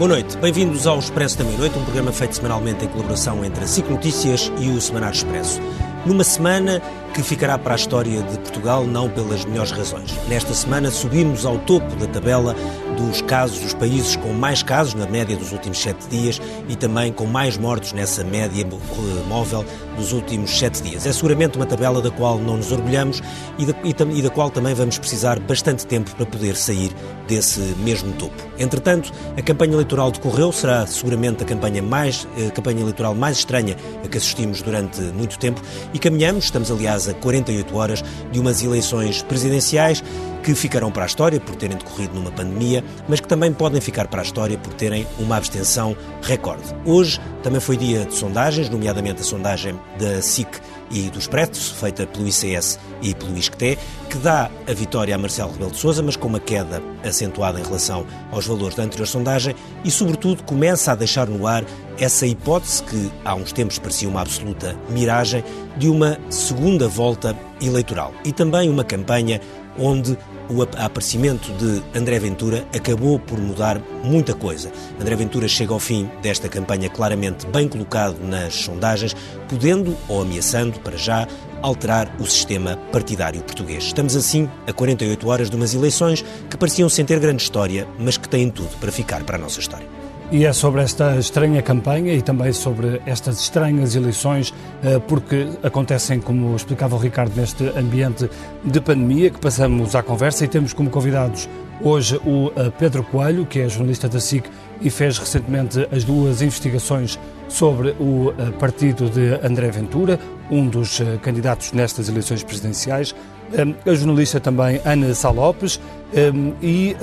Boa noite, bem-vindos ao Expresso da Meia-Noite, um programa feito semanalmente em colaboração entre a SIC Notícias e o Semanário Expresso. Numa semana que ficará para a história de Portugal não pelas melhores razões. Nesta semana subimos ao topo da tabela dos casos dos países com mais casos na média dos últimos sete dias e também com mais mortos nessa média eh, móvel dos últimos sete dias. É seguramente uma tabela da qual não nos orgulhamos e da, e, e da qual também vamos precisar bastante tempo para poder sair desse mesmo topo. Entretanto, a campanha eleitoral decorreu, será seguramente a campanha, mais, a eh, campanha eleitoral mais estranha a que assistimos durante muito tempo e caminhamos, estamos aliás a 48 horas de umas eleições presidenciais que ficarão para a história por terem decorrido numa pandemia, mas que também podem ficar para a história por terem uma abstenção recorde. Hoje também foi dia de sondagens, nomeadamente a sondagem da SIC e do Expresso, feita pelo ICS e pelo ISCTE, que dá a vitória a Marcelo Rebelo de Sousa, mas com uma queda acentuada em relação aos valores da anterior sondagem e, sobretudo, começa a deixar no ar essa hipótese que há uns tempos parecia uma absoluta miragem de uma segunda volta eleitoral e também uma campanha onde o aparecimento de André Ventura acabou por mudar muita coisa. André Ventura chega ao fim desta campanha claramente bem colocado nas sondagens, podendo ou ameaçando, para já, alterar o sistema partidário português. Estamos assim a 48 horas de umas eleições que pareciam sem ter grande história, mas que têm tudo para ficar para a nossa história. E é sobre esta estranha campanha e também sobre estas estranhas eleições, eh, porque acontecem, como explicava o Ricardo, neste ambiente de pandemia, que passamos à conversa e temos como convidados hoje o eh, Pedro Coelho, que é jornalista da SIC e fez recentemente as duas investigações sobre o eh, partido de André Ventura, um dos candidatos nestas eleições presidenciais. A jornalista também Ana Salopes e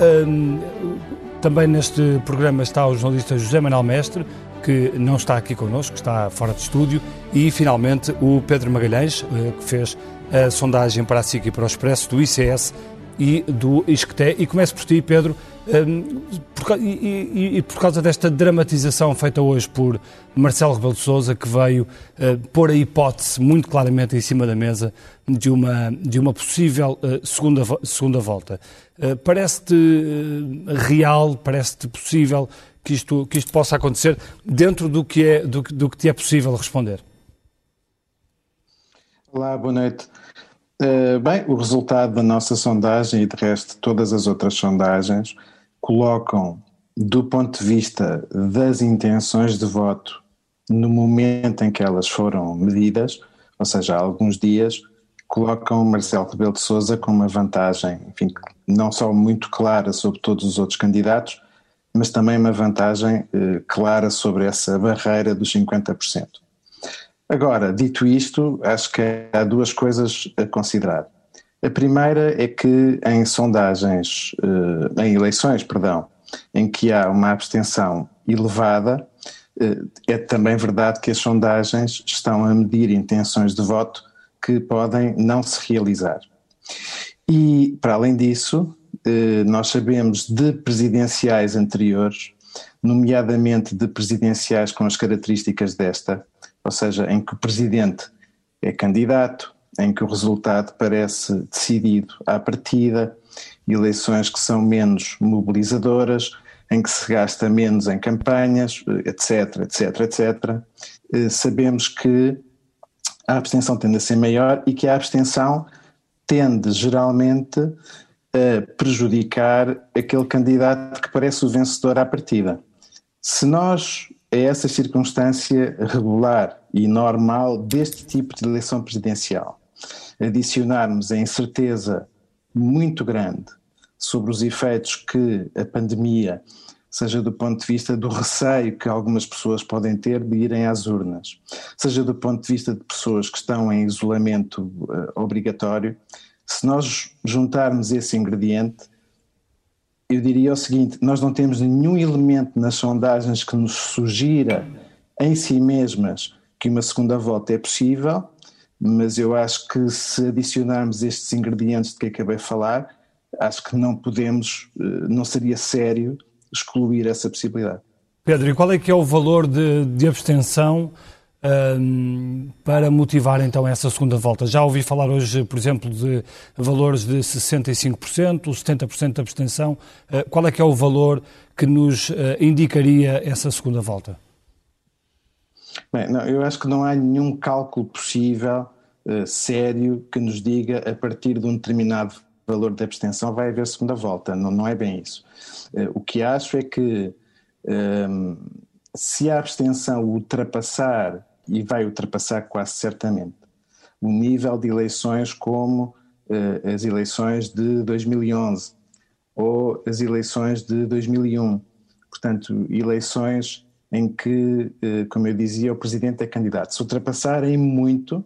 também neste programa está o jornalista José Manuel Mestre, que não está aqui connosco, está fora de estúdio, e finalmente o Pedro Magalhães, eh, que fez a sondagem para a SIC e para o Expresso do ICS e do ISCTE. E começo por ti, Pedro, um, por, e, e, e, por causa desta dramatização feita hoje por Marcelo Rebelo de Sousa, que veio uh, pôr a hipótese muito claramente em cima da mesa de uma, de uma possível uh, segunda, segunda volta. Uh, parece-te real, parece-te possível que isto, que isto possa acontecer dentro do que, é, do, do que te é possível responder? Olá, boa noite. Uh, bem, o resultado da nossa sondagem e de resto todas as outras sondagens colocam, do ponto de vista das intenções de voto, no momento em que elas foram medidas, ou seja, há alguns dias, colocam Marcelo Rebelo de Sousa com uma vantagem, enfim, não só muito clara sobre todos os outros candidatos, mas também uma vantagem eh, clara sobre essa barreira dos 50%. Agora, dito isto, acho que há duas coisas a considerar. A primeira é que em sondagens, eh, em eleições, perdão, em que há uma abstenção elevada, eh, é também verdade que as sondagens estão a medir intenções de voto que podem não se realizar. E, para além disso, eh, nós sabemos de presidenciais anteriores, nomeadamente de presidenciais com as características desta, ou seja, em que o presidente é candidato, em que o resultado parece decidido à partida, eleições que são menos mobilizadoras, em que se gasta menos em campanhas, etc, etc, etc. Sabemos que a abstenção tende a ser maior e que a abstenção tende geralmente a prejudicar aquele candidato que parece o vencedor à partida. Se nós a essa circunstância regular e normal deste tipo de eleição presidencial. Adicionarmos a incerteza muito grande sobre os efeitos que a pandemia, seja do ponto de vista do receio que algumas pessoas podem ter de irem às urnas, seja do ponto de vista de pessoas que estão em isolamento uh, obrigatório, se nós juntarmos esse ingrediente, eu diria o seguinte: nós não temos nenhum elemento nas sondagens que nos sugira em si mesmas que uma segunda volta é possível, mas eu acho que se adicionarmos estes ingredientes de que acabei de falar, acho que não podemos, eh, não seria sério excluir essa possibilidade. Pedro, e qual é que é o valor de, de abstenção um, para motivar então essa segunda volta? Já ouvi falar hoje, por exemplo, de valores de 65%, 70% de abstenção. Uh, qual é que é o valor que nos uh, indicaria essa segunda volta? Bem, não, eu acho que não há nenhum cálculo possível, uh, sério, que nos diga a partir de um determinado valor de abstenção vai haver segunda volta. Não, não é bem isso. o que acho é que se a abstenção ultrapassar e vai ultrapassar quase certamente o nível de eleições como uh, as eleições de 2011 ou as eleições de 2001. Portanto, eleições em que, uh, como eu dizia, o presidente é candidato. Se ultrapassarem muito,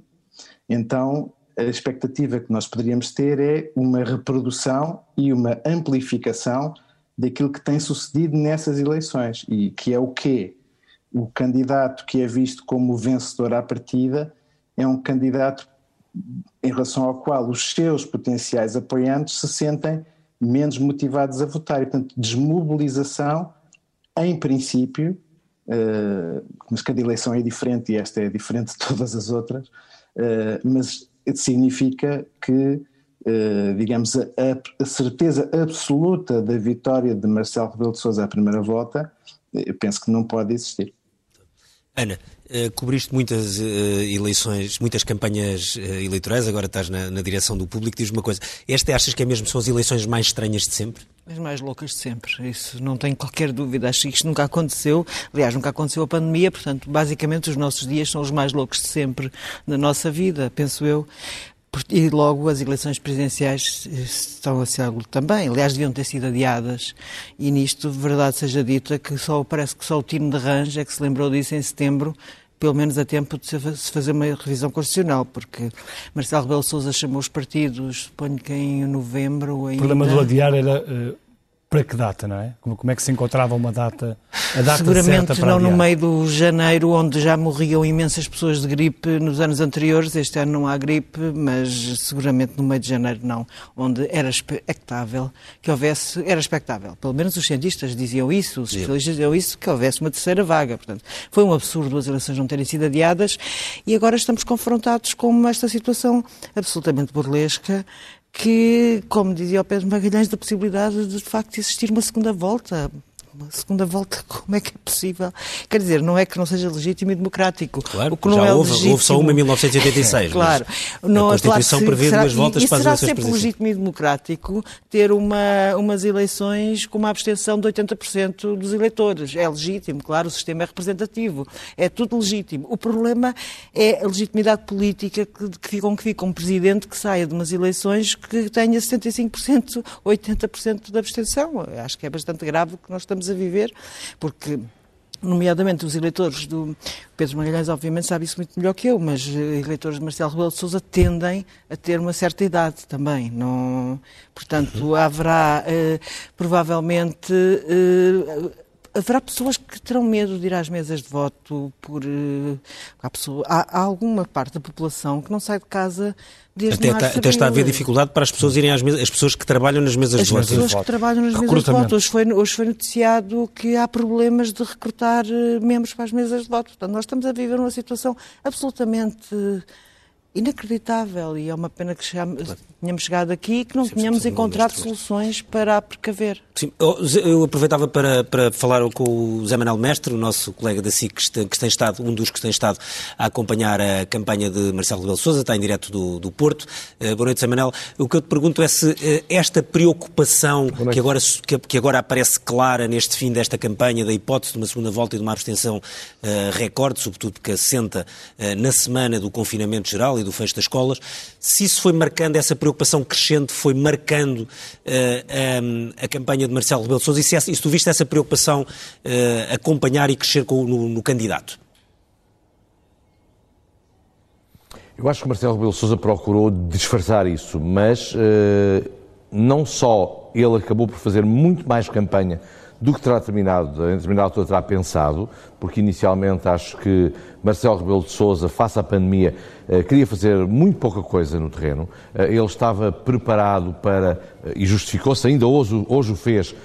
então a expectativa que nós poderíamos ter é uma reprodução e uma amplificação daquilo que tem sucedido nessas eleições e que é o quê? o candidato que é visto como vencedor à partida é um candidato em relação ao qual os seus potenciais apoiantes se sentem menos motivados a votar. E, portanto, desmobilização, em princípio, uh, mas cada eleição é diferente e esta é diferente de todas as outras, uh, mas significa que, uh, digamos, a, a, certeza absoluta da vitória de Marcelo Rebelo de Sousa à primeira volta, penso que não pode existir. Ana, uh, cobriste muitas uh, eleições, muitas campanhas uh, eleitorais, agora estás na, na, direção do público. Diz uma coisa: esta achas que é mesmo são as eleições mais estranhas de sempre? As mais loucas de sempre, isso não tenho qualquer dúvida. Acho que isto nunca aconteceu. Aliás, nunca aconteceu a pandemia, portanto, basicamente os nossos dias são os mais loucos de sempre na nossa vida, penso eu. E logo as eleições presidenciais estão a ser também. Aliás, deviam ter sido adiadas. E nisto, verdade seja dita, que só parece que só o time de Range é que se lembrou disso em setembro, pelo menos a tempo de se fazer uma revisão constitucional, porque Marcelo Rebelo Sousa chamou os partidos, suponho que em novembro ainda... O problema do adiar era uh, para que data, não é? Como, como é que se encontrava uma data, a data Seguramente não no meio do janeiro, onde já morriam imensas pessoas de gripe nos anos anteriores. Este ano não há gripe, mas seguramente no meio de janeiro não, onde era expectável que houvesse, era expectável, pelo menos os cientistas diziam isso, os especialistas diziam isso, que houvesse uma terceira vaga. Portanto, foi um absurdo as eleições não terem sido adiadas e agora estamos confrontados com esta situação absolutamente burlesca que, como dizia o Pedro Magalhães, da possibilidade de, de facto existir uma segunda volta uma segunda volta, como é que é possível? Quer dizer, não é que não seja legítimo e democrático. Claro, o que não já é houve, legítimo... houve só uma em 1986. claro. Não, a Constituição claro prevê será, duas voltas e, para as eleições será sempre legítimo e democrático ter uma, umas eleições com uma abstenção de 80% dos eleitores. É legítimo, claro, o sistema é representativo. É tudo legítimo. O problema é a legitimidade política que, que, com que fica um presidente que saia de umas eleições que tenha 75%, 80% de abstenção. Acho que é bastante grave o que nós estamos estamos a viver, porque nomeadamente os eleitores do Pedro Magalhães, obviamente sabe isso muito melhor que eu, mas eh, eleitores de Marcelo Rebelo de Sousa tendem a ter uma certa idade também, não, portanto haverá eh, provavelmente eh, haverá pessoas que terão medo de ir às mesas de voto por uh, há, pessoa, há, há, alguma parte da população que não sai de casa desde até, março, até está a haver dificuldade para as pessoas irem às mesas, as pessoas que trabalham nas mesas as de voto. As pessoas que trabalham nas mesas de voto. Hoje foi, hoje foi noticiado que há problemas de recrutar eh, membros para as mesas de voto. Portanto, nós estamos a viver uma situação absolutamente inacreditável e é uma pena que chegamos, claro. tenhamos chegado aqui e que não tenhamos encontrado soluções para a precaver. Sim, eu aproveitava para, para falar com o Zé Manuel Mestre, o nosso colega da SIC, que, que tem estado, um dos que tem estado a acompanhar a campanha de Marcelo Rebelo Sousa, está em direto do, do Porto. Uh, boa noite, Zé Manuel. O que eu te pergunto é se uh, esta preocupação que agora, que, que, agora aparece clara neste fim desta campanha, da hipótese de uma segunda volta e de uma abstenção uh, recorde, sobretudo porque assenta na semana do confinamento geral e do fecho das escolas, se isso foi marcando, essa preocupação crescente foi marcando uh, eh, um, a campanha de Marcelo Rebelo de Sousa, e se, se tu viste essa preocupação uh, acompanhar e crescer com, no, no, candidato? Eu acho que Marcelo Rebelo Sousa procurou disfarçar isso, mas uh, não só ele acabou por fazer muito mais campanha do que terá terminado, em determinada altura terá pensado, porque inicialmente acho que Marcelo Rebelo de Sousa, face à pandemia, eh, queria fazer muito pouca coisa no terreno. Eh, ele estava preparado para, eh, e justificou-se, ainda hoje, hoje o fez,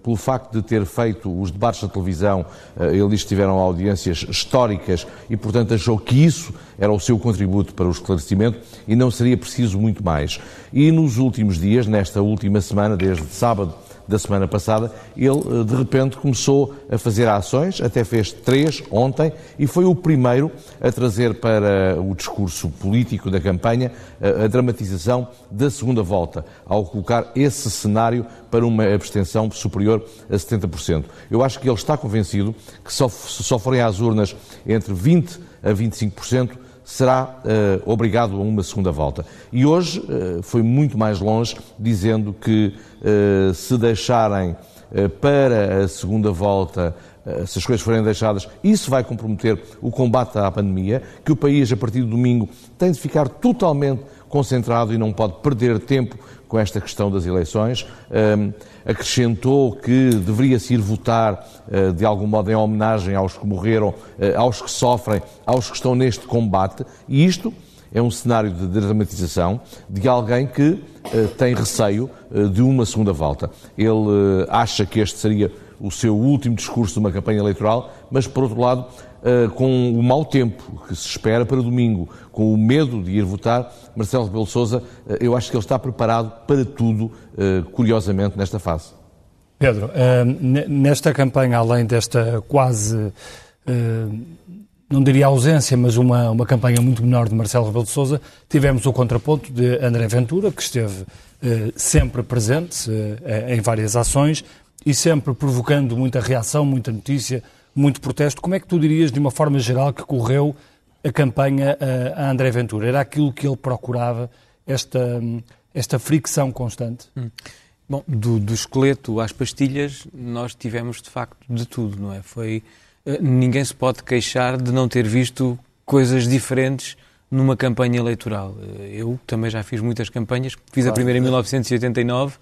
pelo facto de ter feito os debates na televisão, ele diz que tiveram audiências históricas e, portanto, achou que isso era o seu contributo para o esclarecimento e não seria preciso muito mais. E nos últimos dias, nesta última semana, desde sábado da semana passada, ele eh, de repente começou a fazer ações, até fez três ontem, e foi o primeiro a trazer para o discurso político da campanha a, a dramatização da segunda volta, ao colocar esse cenário para uma abstenção superior a 70%. Eu acho que ele está convencido que só, só forem às urnas entre 20% a 25%, será uh, obrigado a uma segunda volta. E hoje uh, foi muito mais longe, dizendo que uh, se deixarem para a segunda volta se as coisas forem deixadas, isso vai comprometer o combate à pandemia, que o país, a partir do domingo, tem de ficar totalmente concentrado e não pode perder tempo com esta questão das eleições. Um, acrescentou que deveria-se ir votar uh, de algum modo em homenagem aos que morreram, uh, aos que sofrem, aos que estão neste combate. E isto é um cenário de dramatização de alguém que uh, tem receio de uma segunda volta. Ele acha que este seria o seu último discurso de uma campanha eleitoral, mas, por outro lado, uh, com o mau tempo que se espera para domingo, com o medo de ir votar, Marcelo Rebelo Sousa, uh, eu acho que ele está preparado para tudo, uh, curiosamente, nesta fase. Pedro, nesta campanha, além desta quase, não diria ausência, mas uma, uma campanha muito menor de Marcelo Rebelo de Sousa, tivemos o contraponto de André Ventura, que esteve sempre presente em várias ações, e sempre provocando muita reação, muita notícia, muito protesto. Como é que tu dirias, de uma forma geral, que correu a campanha a André Ventura? Era aquilo que ele procurava, esta, esta fricção constante? Hum. Bom, do, do, esqueleto às pastilhas, nós tivemos de facto de tudo, não é? Foi eh, ninguém se pode queixar de não ter visto coisas diferentes numa campanha eleitoral. Eh, eu também já fiz muitas campanhas, fiz a primeira em 1989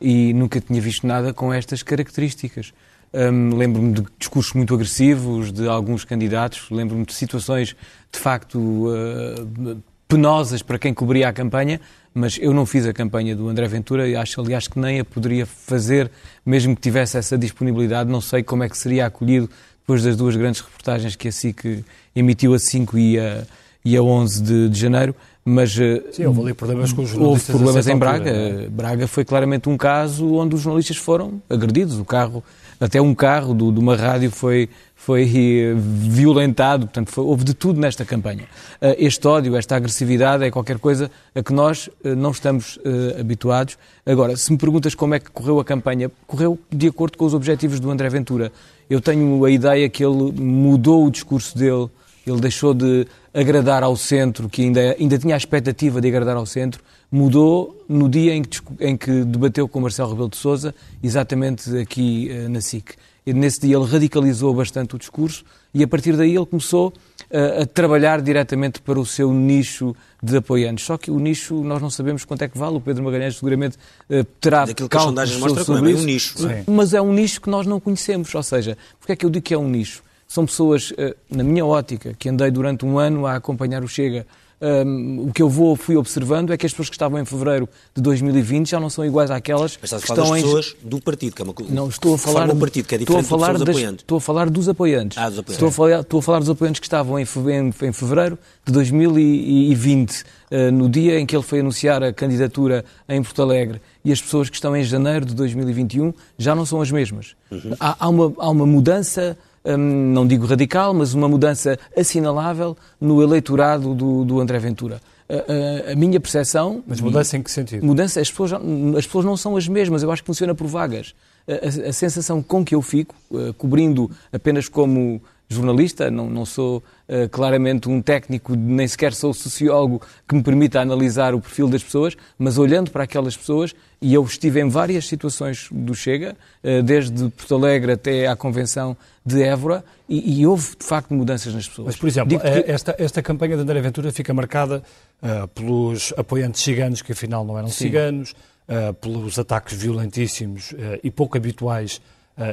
e nunca tinha visto nada com estas características. Um, lembro-me de discursos muito agressivos de alguns candidatos, lembro-me de situações de facto uh, penosas para quem cobria a campanha, mas eu não fiz a campanha do André Ventura e acho, aliás, que nem a poderia fazer, mesmo que tivesse essa disponibilidade. Não sei como é que seria acolhido depois das duas grandes reportagens que a SIC emitiu a 5 e a e a 11 de, de janeiro, mas eh, Sim, houve ali problemas com os jornalistas. Houve problemas em Braga. Altura, é? Braga foi claramente um caso onde os jornalistas foram agredidos. O carro, até um carro do, de uma rádio foi, foi eh, violentado. Portanto, foi, houve de tudo nesta campanha. Eh, este ódio, esta agressividade é qualquer coisa a que nós não estamos habituados. Agora, se me perguntas como é que correu a campanha, correu de acordo com os objetivos do André Ventura. Eu tenho a ideia que ele mudou o discurso dele ele deixou de agradar ao centro, que ainda, ainda tinha a expectativa de agradar ao centro, mudou no dia em que, em que debateu com Marcelo Rebelo de Sousa, exatamente aqui uh, na SIC. E nesse dia ele radicalizou bastante o discurso e a partir daí ele começou uh, a trabalhar diretamente para o seu nicho de apoiantes. Só que o nicho nós não sabemos quanto é que vale. O Pedro Magalhães seguramente uh, terá Daquilo que as sondagens mostram sobre é um nicho. Mas é um nicho que nós não conhecemos. Ou seja, porque é que eu digo que é um nicho? São pessoas, eh, na minha ótica, que andei durante um ano a acompanhar o Chega, um, o que eu vou, fui observando é que as pessoas que estavam em fevereiro de 2020 já não são iguais àquelas que estão em... pessoas do partido, que é uma Não, estou a falar do partido, que é diferente estou a falar dos das... apoiantes. Estou a falar dos apoiantes. Ah, dos apoiantes. Estou, a falar, estou a falar dos apoiantes que estavam em fevereiro de 2020, eh, no dia em que ele foi anunciar a candidatura em Porto Alegre, e as pessoas que estão em janeiro de 2021 já não são as mesmas. Uhum. Há, há, uma, há uma mudança Hum, não digo radical, mas uma mudança assinalável no eleitorado do, do André Ventura. A, a, a, minha percepção. Mas mudança em que sentido? Mudança, as pessoas, as pessoas não são as mesmas, eu acho que funciona por vagas. A, a sensação com que eu fico, uh, cobrindo apenas como jornalista, não, não sou uh, claramente um técnico, nem sequer sou sociólogo que me permita analisar o perfil das pessoas, mas olhando para aquelas pessoas, e eu estive em várias situações do Chega, uh, desde Porto Alegre até à convenção de Évora, e, e houve de facto mudanças nas pessoas. Mas, por exemplo, que... Eh, esta, esta campanha de André Ventura fica marcada uh, pelos apoiantes ciganos, que afinal não eram Sim. ciganos, pelos ataques violentíssimos e pouco habituais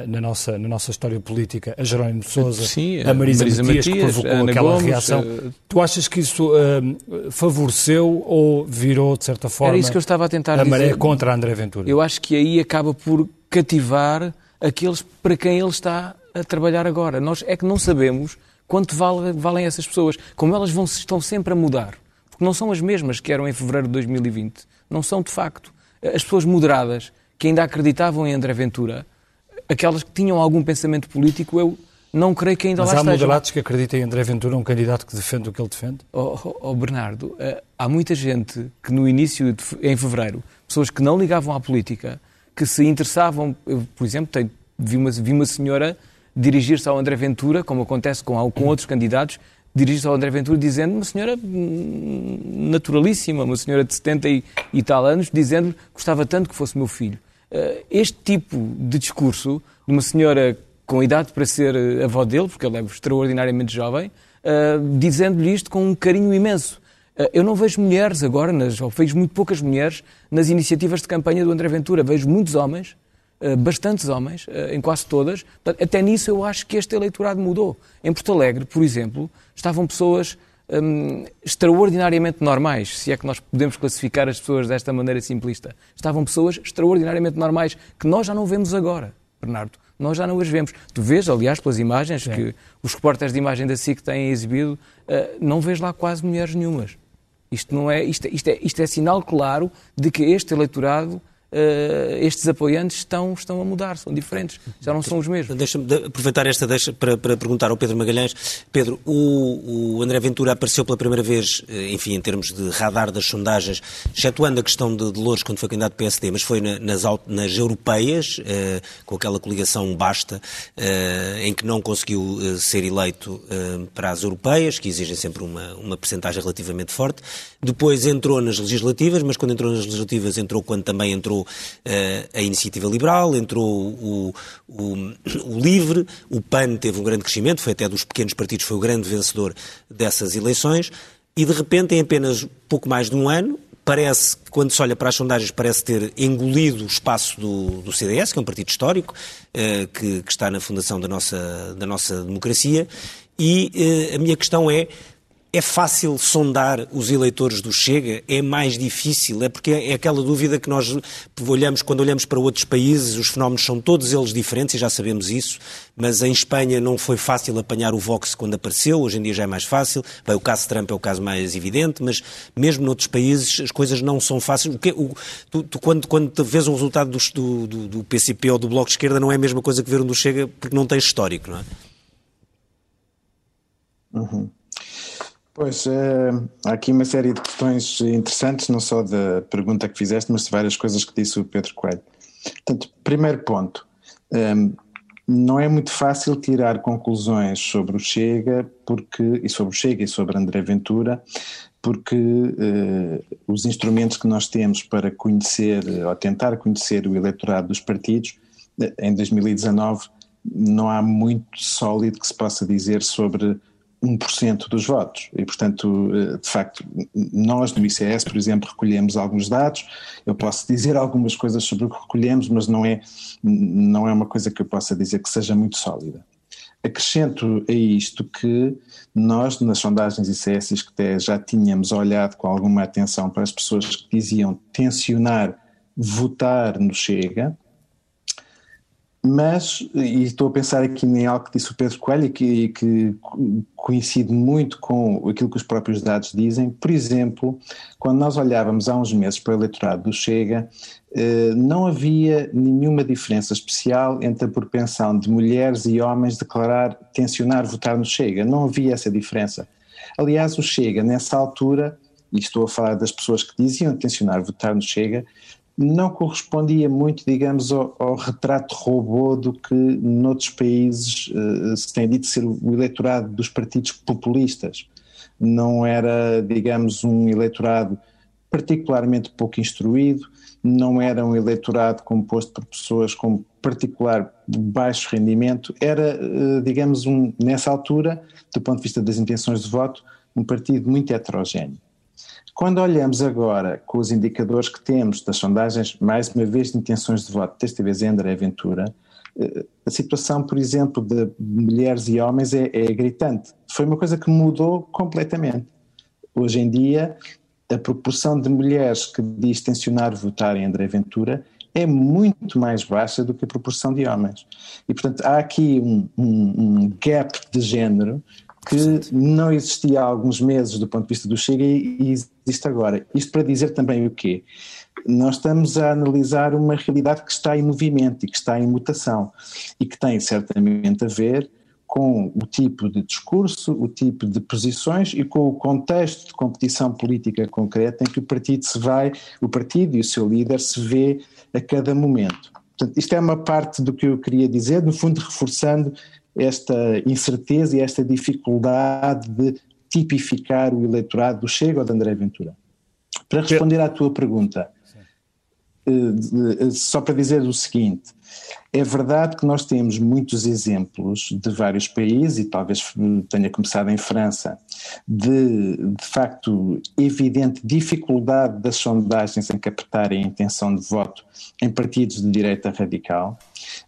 na, nossa, na nossa história política, a Jerónimo de Sousa, Sim, a Marisa, Marisa Matias, Matias, que provocou aquela Gomes, reação. Uh... Tu achas que isso uh, favoreceu ou virou, de certa forma, Era isso que eu estava a tentar a dizer. maré contra André Ventura? Eu acho que aí acaba por cativar aqueles para quem ele está a trabalhar agora. Nós é que não sabemos quanto vale, valem essas pessoas, como elas vão, estão sempre a mudar. Porque não são as mesmas que eram em fevereiro de 2020. Não são, de facto. As pessoas moderadas, que ainda acreditavam em André Ventura, aquelas que tinham algum pensamento político, eu não creio que ainda Mas lá há estejam. moderados que acreditam em André Ventura, um candidato que defende o que ele defende? Oh, oh, oh, Bernardo, eh, há muita gente que no início, de, em fevereiro, pessoas que não ligavam à política, que se interessavam, eu, por exemplo, tenho, vi, uma, vi uma senhora dirigir-se ao André Ventura, como acontece com, com outros candidatos, dirigir-se ao André Ventura dizendo, uma senhora naturalíssima, uma senhora de 70 e, e tal anos, dizendo que gostava tanto que fosse meu filho. Uh, este tipo de discurso, de uma senhora com idade para ser eh, avó dele, porque ele é extraordinariamente jovem, uh, dizendo-lhe isto com um carinho imenso. Uh, eu não vejo mulheres agora, nas, ou vejo muito poucas mulheres, nas iniciativas de campanha do André Ventura. Vejo muitos homens, uh, bastantes homens, em quase todas. Até nisso eu acho que este eleitorado mudou. Em Porto Alegre, por exemplo, estavam pessoas um, extraordinariamente normais, se é que nós podemos classificar as pessoas desta maneira simplista. Estavam pessoas extraordinariamente normais, que nós já não vemos agora, Bernardo nós já não as vemos. Tu vês, aliás, pelas imagens é. que os repórteres de imagem da SIC têm exibido, uh, não vês lá quase mulheres nenhumas. Isto, não é, isto, isto, é, isto é sinal claro de que este eleitorado estes apoiantes estão, estão a mudar, são diferentes, já não são os mesmos. Deixa-me aproveitar esta deixa para, para, perguntar ao Pedro Magalhães. Pedro, o, o, André Ventura apareceu pela primeira vez, eh, enfim, em termos de radar das sondagens, excetuando a questão de, de quando foi candidato PSD, mas foi na, nas, nas europeias, uh, com aquela coligação Basta, em que não conseguiu ser eleito para as europeias, que exigem sempre uma, uma percentagem relativamente forte. Depois entrou nas legislativas, mas quando entrou nas legislativas entrou quando também entrou uh, a Iniciativa Liberal, entrou o, o, o, LIVRE, o PAN teve um grande crescimento, foi até dos pequenos partidos, foi o grande vencedor dessas eleições, e de repente, em apenas pouco mais de um ano, parece, quando se olha para as sondagens, parece ter engolido o espaço do, do CDS, que é um partido histórico, uh, que, que, está na fundação da nossa, da nossa democracia, e uh, a minha questão é, é fácil sondar os eleitores do Chega? É mais difícil? É porque é aquela dúvida que nós olhamos, quando olhamos para outros países, os fenómenos são todos eles diferentes e já sabemos isso, mas em Espanha não foi fácil apanhar o Vox quando apareceu, hoje em dia já é mais fácil. Bem, o caso Trump é o caso mais evidente, mas mesmo noutros países as coisas não são fáceis. O que, o, tu, tu, quando, quando vês o resultado do, do, do PCP ou do Bloco de Esquerda, não é a mesma coisa que ver um do Chega porque não tem histórico, não é? Uhum. Pois, é, há aqui uma série de questões interessantes, não só da pergunta que fizeste, mas de várias coisas que disse o Pedro Coelho. Portanto, primeiro ponto, é, não é muito fácil tirar conclusões sobre o Chega porque, e sobre o Chega e sobre André Ventura, porque eh, os instrumentos que nós temos para conhecer ou tentar conhecer o eleitorado dos partidos, em 2019 não há muito sólido que se possa dizer sobre 1% dos votos. E, portanto, eh, de facto, nós no ICS, por exemplo, recolhemos alguns dados. Eu posso dizer algumas coisas sobre o que recolhemos, mas não é, não é uma coisa que eu possa dizer que seja muito sólida. Acrescento a isto que nós, nas sondagens ICS, que já tínhamos olhado com alguma atenção para as pessoas que diziam tensionar votar no Chega, mas, e estou a pensar aqui em algo que disse o Pedro Coelho e que, que, coincide muito com aquilo que os próprios dados dizem. Por exemplo, quando nós olhávamos há uns meses para o eleitorado do Chega, eh, não havia nenhuma diferença especial entre a propensão de mulheres e homens declarar, tensionar votar no Chega. Não havia essa diferença. Aliás, o Chega, nessa altura, e estou a falar das pessoas que diziam tensionar votar no Chega, não correspondia muito, digamos, ao, ao, retrato robô do que noutros países uh, se tem dito ser o eleitorado dos partidos populistas. Não era, digamos, um eleitorado particularmente pouco instruído, não era um eleitorado composto por pessoas com particular baixo rendimento, era, uh, digamos, um, nessa altura, do ponto de vista das intenções de voto, um partido muito heterogéneo. Quando olhamos agora com os indicadores que temos das sondagens, mais uma vez de intenções de voto, desta vez em André Ventura, eh, a situação, por exemplo, de mulheres e homens é, é gritante. Foi uma coisa que mudou completamente. Hoje em dia, a proporção de mulheres que diz tensionar votar em André Ventura é muito mais baixa do que a proporção de homens. E, portanto, há aqui um, um, um gap de género que não existia há alguns meses do ponto de vista do Chega e existe agora. Isto para dizer também o quê? Nós estamos a analisar uma realidade que está em movimento e que está em mutação e que tem certamente a ver com o tipo de discurso, o tipo de posições e com o contexto de competição política concreta em que o partido se vai, o partido e o seu líder se vê a cada momento. Portanto, isto é uma parte do que eu queria dizer, no fundo reforçando esta incerteza e esta dificuldade de tipificar o eleitorado do Chega ou de André Ventura. Para responder à tua pergunta, só para dizer o seguinte, é verdade que nós temos muitos exemplos de vários países, e talvez tenha começado em França, de, de facto, evidente dificuldade das sondagens em captarem a intenção de voto em partidos de direita radical,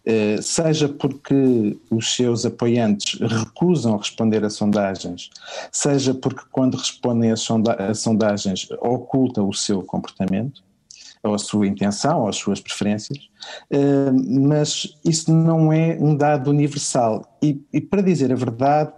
eh, seja porque os seus apoiantes recusam responder a sondagens, seja porque, quando respondem a, sondagens, ocultam o seu comportamento ou a sua intenção, ou as suas preferências, uh, mas isso não é um dado universal. E, e, para dizer a verdade,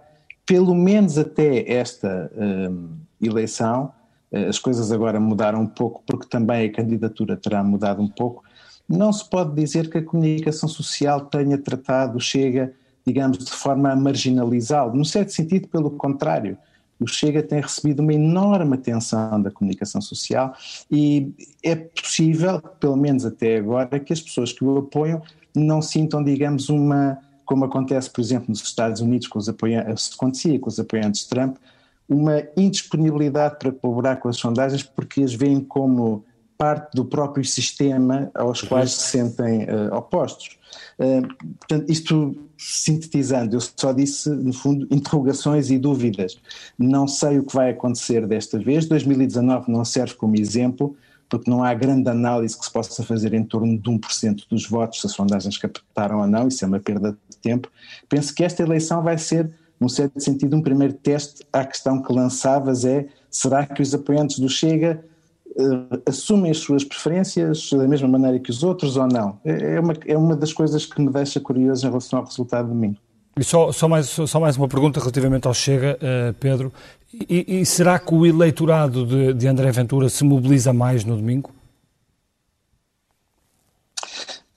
pelo menos até esta uh, eleição, uh, as coisas agora mudaram um pouco, porque também a candidatura terá mudado um pouco. Não se pode dizer que a comunicação social tenha tratado Chega, digamos, de forma a marginalizá-lo. No certo sentido, pelo contrário o Chega tem recebido uma enorme atenção da comunicação social e é possível, pelo menos até agora, que as pessoas que o apoiam não sintam, digamos, uma, como acontece, por exemplo, nos Estados Unidos, com os apoiantes, acontecia com os apoiantes de Trump, uma indisponibilidade para colaborar com as sondagens porque as veem como parte do próprio sistema aos quais se sentem uh, opostos. Uh, portanto, isto sintetizando, eu só disse, no fundo, interrogações e dúvidas. Não sei o que vai acontecer desta vez. 2019 não serve como exemplo, porque não há grande análise que se possa fazer em torno de 1% dos votos, se as sondagens captaram ou não, isso é uma perda de tempo. Penso que esta eleição vai ser, num certo sentido, um primeiro teste à questão que lançavas é, será que os apoiantes do Chega assumem as suas preferências da mesma maneira que os outros ou não? É, é uma, é uma das coisas que me deixa curioso em relação ao resultado de domingo. E só, só, mais, só mais uma pergunta relativamente ao Chega, uh, Pedro. E, e, será que o eleitorado de, de André Ventura se mobiliza mais no domingo?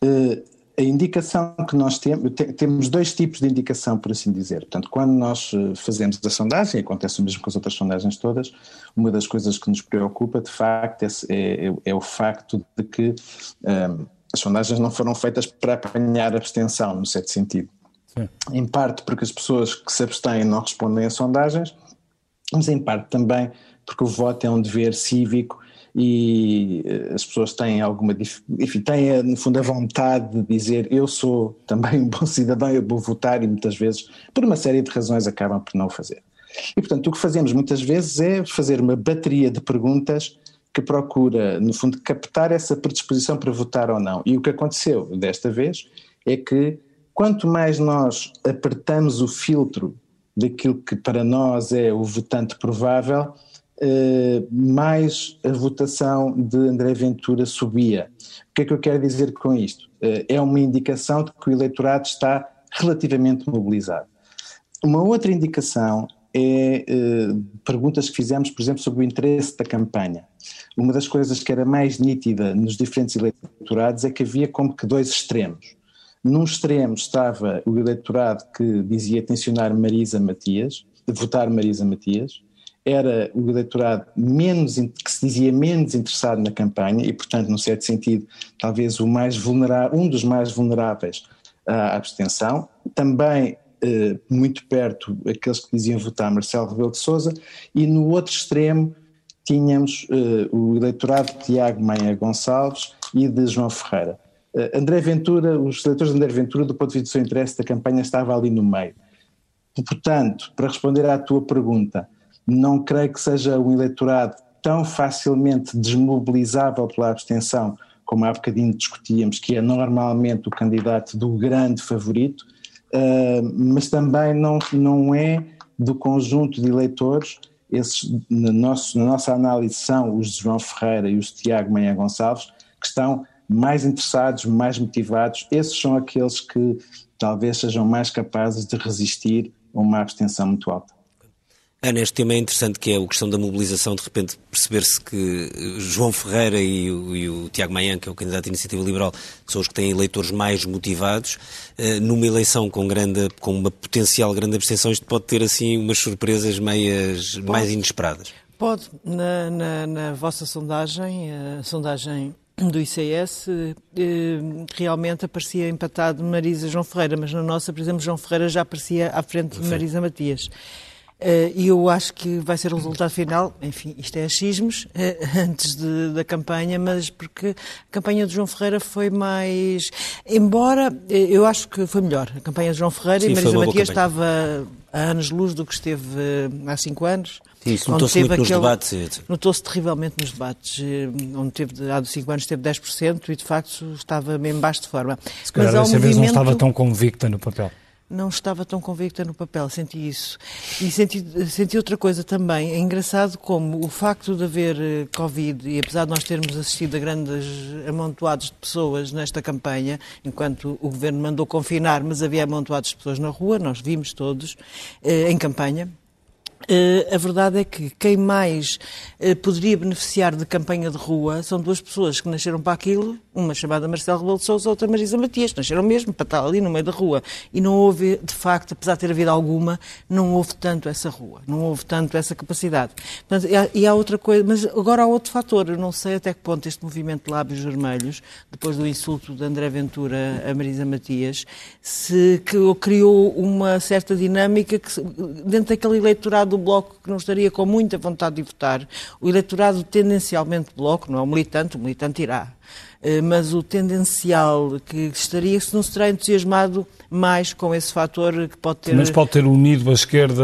Uh, a indicação que nós temos, temos dois tipos de indicação, por assim dizer. Portanto, quando nós eh, fazemos a sondagem, acontece o mesmo com as outras sondagens todas, uma das coisas que nos preocupa, de facto, é, é, é o facto de que um, ehm, as sondagens não foram feitas para apanhar abstenção, no certo sentido. Sim. Em parte porque as pessoas que se abstêm não respondem a sondagens, mas em parte também porque o voto é um dever cívico e eh, as pessoas têm alguma enfim, têm eh, no fundo a vontade de dizer eu sou também um bom cidadão, eu vou votar e muitas vezes por uma série de razões acabam por não o fazer. E portanto o que fazemos muitas vezes é fazer uma bateria de perguntas que procura no fundo captar essa predisposição para votar ou não. E o que aconteceu desta vez é que quanto mais nós apertamos o filtro daquilo que para nós é o votante provável, mais a votação de André Ventura subia. O que é que eu quero dizer com isto? Uh, é uma indicação de que o eleitorado está relativamente mobilizado. Uma outra indicação é uh, perguntas que fizemos, por exemplo, sobre o interesse da campanha. Uma das coisas que era mais nítida nos diferentes eleitorados é que havia como que dois extremos. Num extremo estava o eleitorado que dizia tensionar Marisa Matias, votar Marisa Matias, era o eleitorado menos, que se dizia menos interessado na campanha e, portanto, num certo sentido, talvez o mais vulnerável, um dos mais vulneráveis à abstenção. Também eh, muito perto aqueles que diziam votar Marcelo Rebelo de Sousa e no outro extremo tínhamos eh, o eleitorado de Tiago Maia Gonçalves e de João Ferreira. Eh, André Ventura, os eleitores de André Ventura, do ponto de vista do seu interesse da campanha, estava ali no meio. Portanto, para responder à tua pergunta, não creio que seja um eleitorado tão facilmente desmobilizável pela abstenção, como há bocadinho discutíamos, que é normalmente o candidato do grande favorito, uh, mas também não, não é do conjunto de eleitores, esses nosso, na nossa análise são os de João Ferreira e os de Tiago Manhã Gonçalves, que estão mais interessados, mais motivados, esses são aqueles que talvez sejam mais capazes de resistir a uma abstenção muito alta. Ana, este tema é interessante, que é a questão da mobilização, de repente perceber-se que eh, João Ferreira e o, e o, Tiago Maia, que é o candidato à Iniciativa Liberal, são os que têm eleitores mais motivados. Uh, numa eleição com, grande, com uma potencial grande abstenção, isto pode ter assim umas surpresas meias, mais inesperadas. Pode. Na, na, na vossa sondagem, a sondagem do ICS, eh, realmente aparecia empatado Marisa João Ferreira, mas na nossa, por exemplo, João Ferreira já aparecia à frente de Marisa Matias. Eh, e eu acho que vai ser o resultado final, enfim, isto é achismos, eh, antes de, da campanha, mas porque a campanha de João Ferreira foi mais. Embora eh, eu acho que foi melhor. A campanha de João Ferreira Sim, e Marisa Matias estava a anos-luz do que esteve há cinco anos. Sim, isso notou-se muito aquele, nos debates. Notou-se terrivelmente nos debates, onde teve, há cinco anos teve 10% e, de facto, estava mesmo baixo de forma. Se calhar dessa movimento... vez não estava tão convicta no papel não estava tão convicta no papel, senti isso. E senti, senti outra coisa também. É engraçado como o facto de haver eh, Covid, e apesar de nós termos assistido a grandes amontoados de pessoas nesta campanha, enquanto o governo mandou confinar, mas havia amontoados de pessoas na rua, nós vimos todos, eh, em campanha, Uh, a verdade é que quem mais poderia beneficiar de campanha de rua são duas pessoas que nasceram para aquilo, uma chamada Marcelo Rebelo de Sousa, outra Marisa Matias, nasceram mesmo para estar ali no meio da rua. E não houve, de facto, apesar de ter havido alguma, não houve tanto essa rua, não houve tanto essa capacidade. Portanto, e, há, outra coisa, mas agora há outro fator, eu não sei até que ponto este movimento de lábios vermelhos, depois do insulto de André Ventura a Marisa Matias, se criou uma certa dinâmica que, dentro daquele eleitorado do Bloco que não estaria com muita vontade de votar, o eleitorado tendencialmente Bloco, não é o militante, o militante irá, mas o tendencial que estaria, se não se terá entusiasmado mais com esse fator que pode ter... Mas pode ter unido a esquerda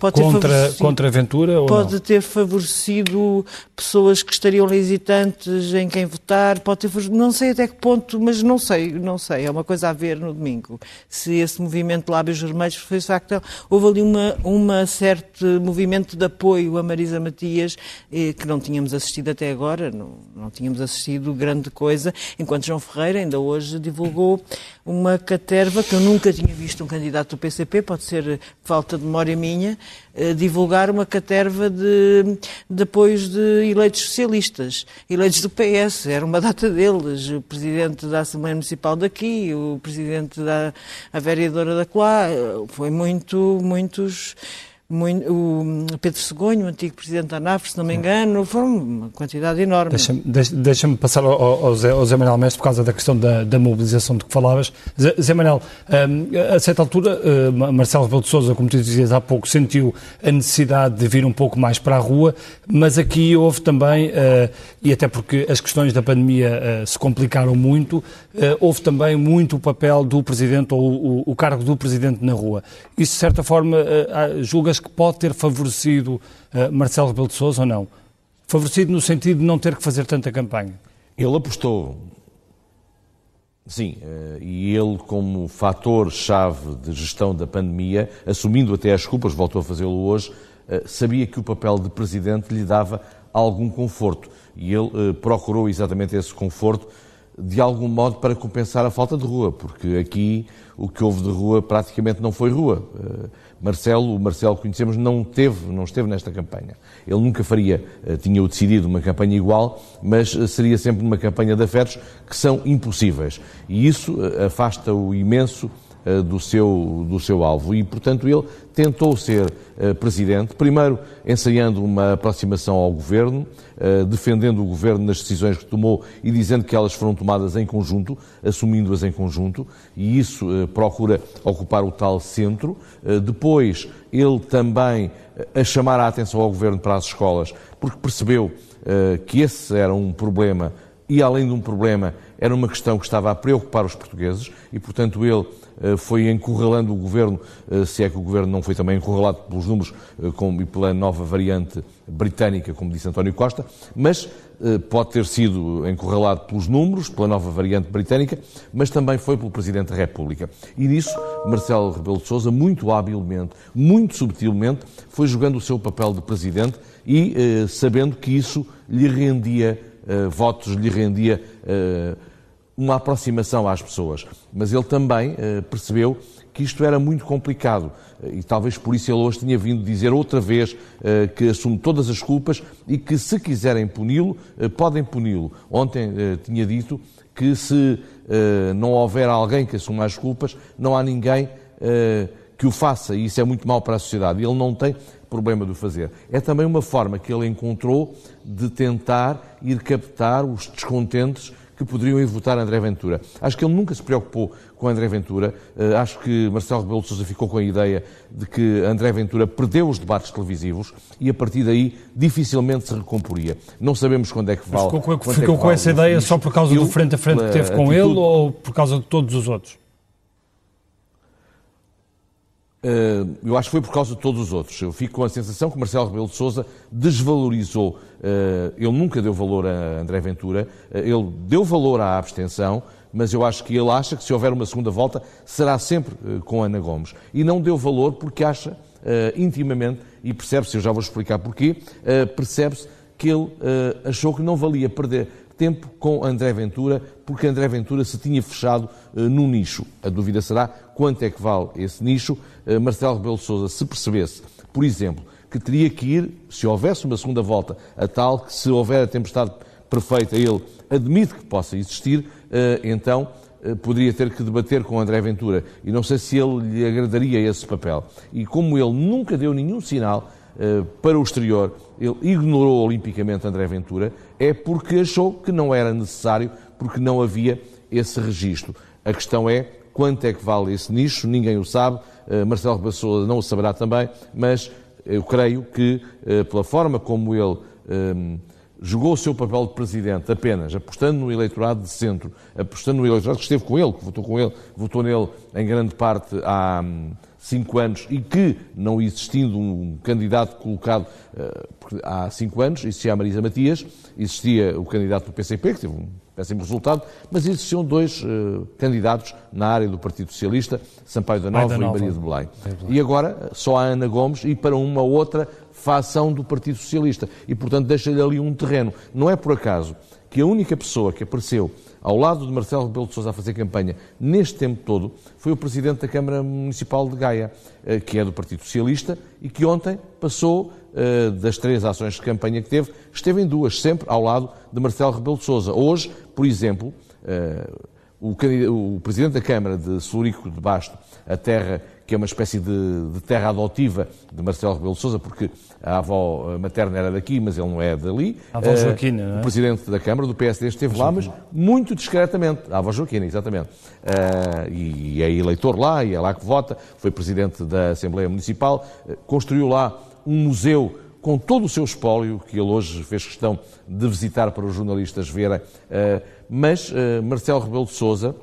uh, contra, contra a Ventura? Pode ter favorecido pessoas que estariam hesitantes em quem votar, pode ter não sei até que ponto, mas não sei, não sei, é uma coisa a ver no domingo. Se esse movimento de lábios vermelhos foi de facto, houve ali uma, uma certo movimento de apoio a Marisa Matias eh, que não tínhamos assistido até agora, não, não tínhamos assistido grande coisa, enquanto João Ferreira ainda hoje divulgou uma caterva que eu nunca tinha visto um candidato do PCP, pode ser falta de memória minha, eh, divulgar uma caterva de, de apoios de eleitos socialistas, eleitos do PS, era uma data deles, o presidente da Assembleia Municipal daqui, o presidente da a vereadora da Coá, eh, foi muito, muitos muito, o Pedro Segonho, o antigo presidente da ANAF, se não me engano, foram uma quantidade enorme. Deixa-me deixa passar ao, ao, Zé, ao Zé Manuel Mestre por causa da questão da, da mobilização de que falavas. Zé, Zé Manuel, um, a certa altura, uh, Marcelo Rebelo de Sousa, como tu dizias há pouco, sentiu a necessidade de vir um pouco mais para a rua, mas aqui houve também, uh, e até porque as questões da pandemia uh, se complicaram muito, houve também muito o papel do Presidente ou o, o, cargo do Presidente na rua. Isso, de certa forma, julgas que pode ter favorecido uh, Marcelo Rebelo de Sousa ou não? Favorecido no sentido de não ter que fazer tanta campanha? Ele apostou, sim, uh, e ele como fator-chave de gestão da pandemia, assumindo até as culpas, voltou a fazê-lo hoje, uh, sabia que o papel de presidente lhe dava algum conforto. E ele procurou exatamente esse conforto de algum modo para compensar a falta de rua, porque aqui o que houve de rua praticamente não foi rua. Marcelo, o Marcelo que conhecemos, não teve, não esteve nesta campanha. Ele nunca faria, eh, tinha-o decidido, uma campanha igual, mas eh, seria sempre uma campanha de afetos que são impossíveis. E isso eh, afasta-o imenso do seu, do seu alvo. E, portanto, ele tentou ser uh, presidente, primeiro ensaiando uma aproximação ao governo, uh, defendendo o governo nas decisões que tomou e dizendo que elas foram tomadas em conjunto, assumindo-as em conjunto, e isso procura ocupar o tal centro. depois, ele também a chamar a atenção ao governo para as escolas, porque percebeu que esse era um problema e, além de um problema, era uma questão que estava a preocupar os portugueses e, portanto, ele eh, foi encurralando o governo, eh, se é que o governo não foi também encurralado pelos números eh, e pela nova variante britânica, como disse António Costa, mas pode ter sido encurralado pelos números, pela nova variante britânica, mas também foi pelo Presidente da República. E nisso, Marcelo Rebelo de Sousa, muito habilmente, muito subtilmente, foi jogando o seu papel de Presidente e sabendo que isso lhe rendia votos, lhe rendia uma aproximação às pessoas. Mas ele também uh, percebeu que isto era muito complicado e talvez por isso ele hoje tinha vindo dizer outra vez uh, que assume todas as culpas e que se quiserem puni-lo, podem puni-lo. Ontem tinha dito que se não houver alguém que assuma as culpas, não há ninguém que o faça e isso é muito mau para a sociedade. Ele não tem problema de o fazer. É também uma forma que ele encontrou de tentar ir captar os descontentes que poderiam ir votar André Ventura. Acho que ele nunca se preocupou com André Ventura. Uh, acho que Marcelo Rebelo de Sousa ficou com a ideia de que André Ventura perdeu os debates televisivos e a partir daí dificilmente se recomporia. Não sabemos quando é que vale. ficou, com, ficou é com essa ideia só por causa do frente a frente que teve com atitude... ele ou por causa de todos os outros? Eh, eu acho que foi por causa de todos os outros. Eu fico com a sensação que Marcelo Rebelo de Sousa desvalorizou. Eh, ele nunca deu valor a André Ventura, eh, ele deu valor à abstenção, mas eu acho que ele acha que se houver uma segunda volta será sempre com Ana Gomes. E não deu valor porque acha intimamente, e percebe-se, eu já vou explicar porquê, percebe-se que ele achou que não valia perder tempo com André Ventura, porque André Ventura se tinha fechado uh, num nicho. A dúvida será quanto é que vale esse nicho. Uh, Marcelo Rebelo Sousa, se percebesse, por exemplo, que teria que ir, se houvesse uma segunda volta, a tal que se houver a tempestade perfeita, ele admite que possa existir, uh, então poderia ter que debater com André Ventura. E não sei se ele lhe agradaria esse papel. E como ele nunca deu nenhum sinal para o exterior, ele ignorou olimpicamente André Ventura, é porque achou que não era necessário, porque não havia esse registro. A questão é quanto é que vale esse nicho, ninguém o sabe, eh, Marcelo Rebelo não o saberá também, mas eu creio que, eh, pela forma como ele jogou o seu papel de presidente apenas apostando no eleitorado de centro, apostando no eleitorado que esteve com ele, que votou com ele, votou nele em grande parte há cinco anos e que, não existindo um candidato colocado uh, há cinco anos, existia a Marisa Matias, existia o candidato do PCP, que teve um péssimo resultado, mas existiam dois uh, candidatos na área do Partido Socialista, Sampaio da Nova, da Nova. e Maria de Belém. E agora só há Ana Gomes e para uma outra facção do Partido Socialista. E, portanto, deixa-lhe ali um terreno. Não é por acaso que a única pessoa que apareceu ao lado de Marcelo Rebelo de Sousa a fazer campanha neste tempo todo, foi o Presidente da Câmara Municipal de Gaia, eh, que é do Partido Socialista e que ontem passou eh, das três ações de campanha que teve, esteve em duas, sempre ao lado de Marcelo Rebelo de Sousa. Hoje, por exemplo, eh, o, Presidente da Câmara de Solurico de Basto, a terra que é uma espécie de, de terra adotiva de Marcelo Rebelo de Sousa, porque a avó materna era daqui, mas ele não é dali. A avó Joaquina, uh, O Presidente da Câmara, do PSD, esteve lá, mas muito discretamente. A avó Joaquina, exatamente. Uh, e, e, é eleitor lá, e é lá que vota, foi Presidente da Assembleia Municipal, uh, construiu lá um museu com todo o seu espólio, que ele hoje fez questão de visitar para os jornalistas verem, mas Marcelo Rebelo de Sousa,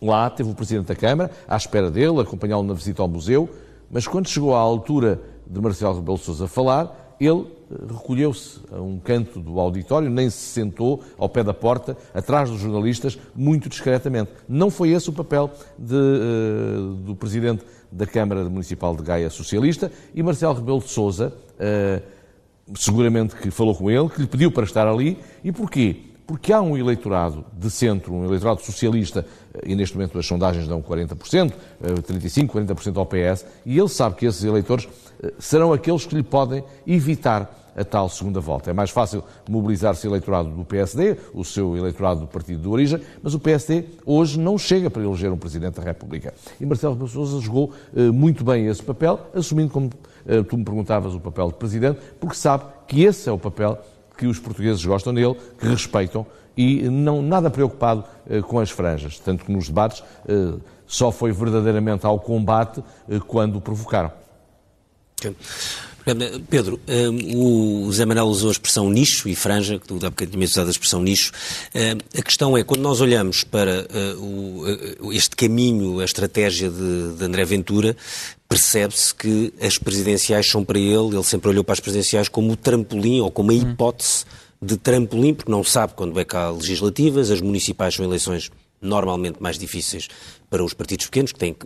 Lá teve o Presidente da Câmara, à espera dele, acompanhá-lo na visita ao museu, mas quando chegou à altura de Marcelo Rebelo Sousa falar, ele eh, recolheu-se a um canto do auditório, nem se sentou ao pé da porta, atrás dos jornalistas, muito discretamente. Não foi esse o papel de, uh, do Presidente da Câmara Municipal de Gaia Socialista e Marcelo Rebelo de Sousa, uh, seguramente que falou com ele, que lhe pediu para estar ali. E porquê? Porque há um eleitorado de centro, um eleitorado socialista, eh, e neste momento as sondagens dão 40%, 35%, 40% ao PS, e ele sabe que esses eleitores eh, serão aqueles que lhe podem evitar a tal segunda volta. É mais fácil mobilizar-se eleitorado do PSD, o seu eleitorado do partido de origem, mas o PSD hoje não chega para eleger um Presidente da República. E Marcelo Rebelo Sousa jogou uh, muito bem esse papel, assumindo, como tu me perguntavas, o papel de Presidente, porque sabe que esse é o papel que os portugueses gostam dele, que respeitam e não nada preocupado eh, com as franjas, tanto que nos debates eh, só foi verdadeiramente ao combate eh, quando provocaram. Pedro, um, o Zé Manuel usou a expressão nicho e franja, que há bocadinho tinhas usado a expressão nicho. Um, a questão é, quando nós olhamos para uh, o, uh, este caminho, a estratégia de, de André Ventura, percebe-se que as presidenciais são para ele, ele sempre olhou para as presidenciais como o trampolim ou como a hipótese de trampolim, porque não sabe quando é que há legislativas, as municipais são eleições normalmente mais difíceis para os partidos pequenos, que, têm,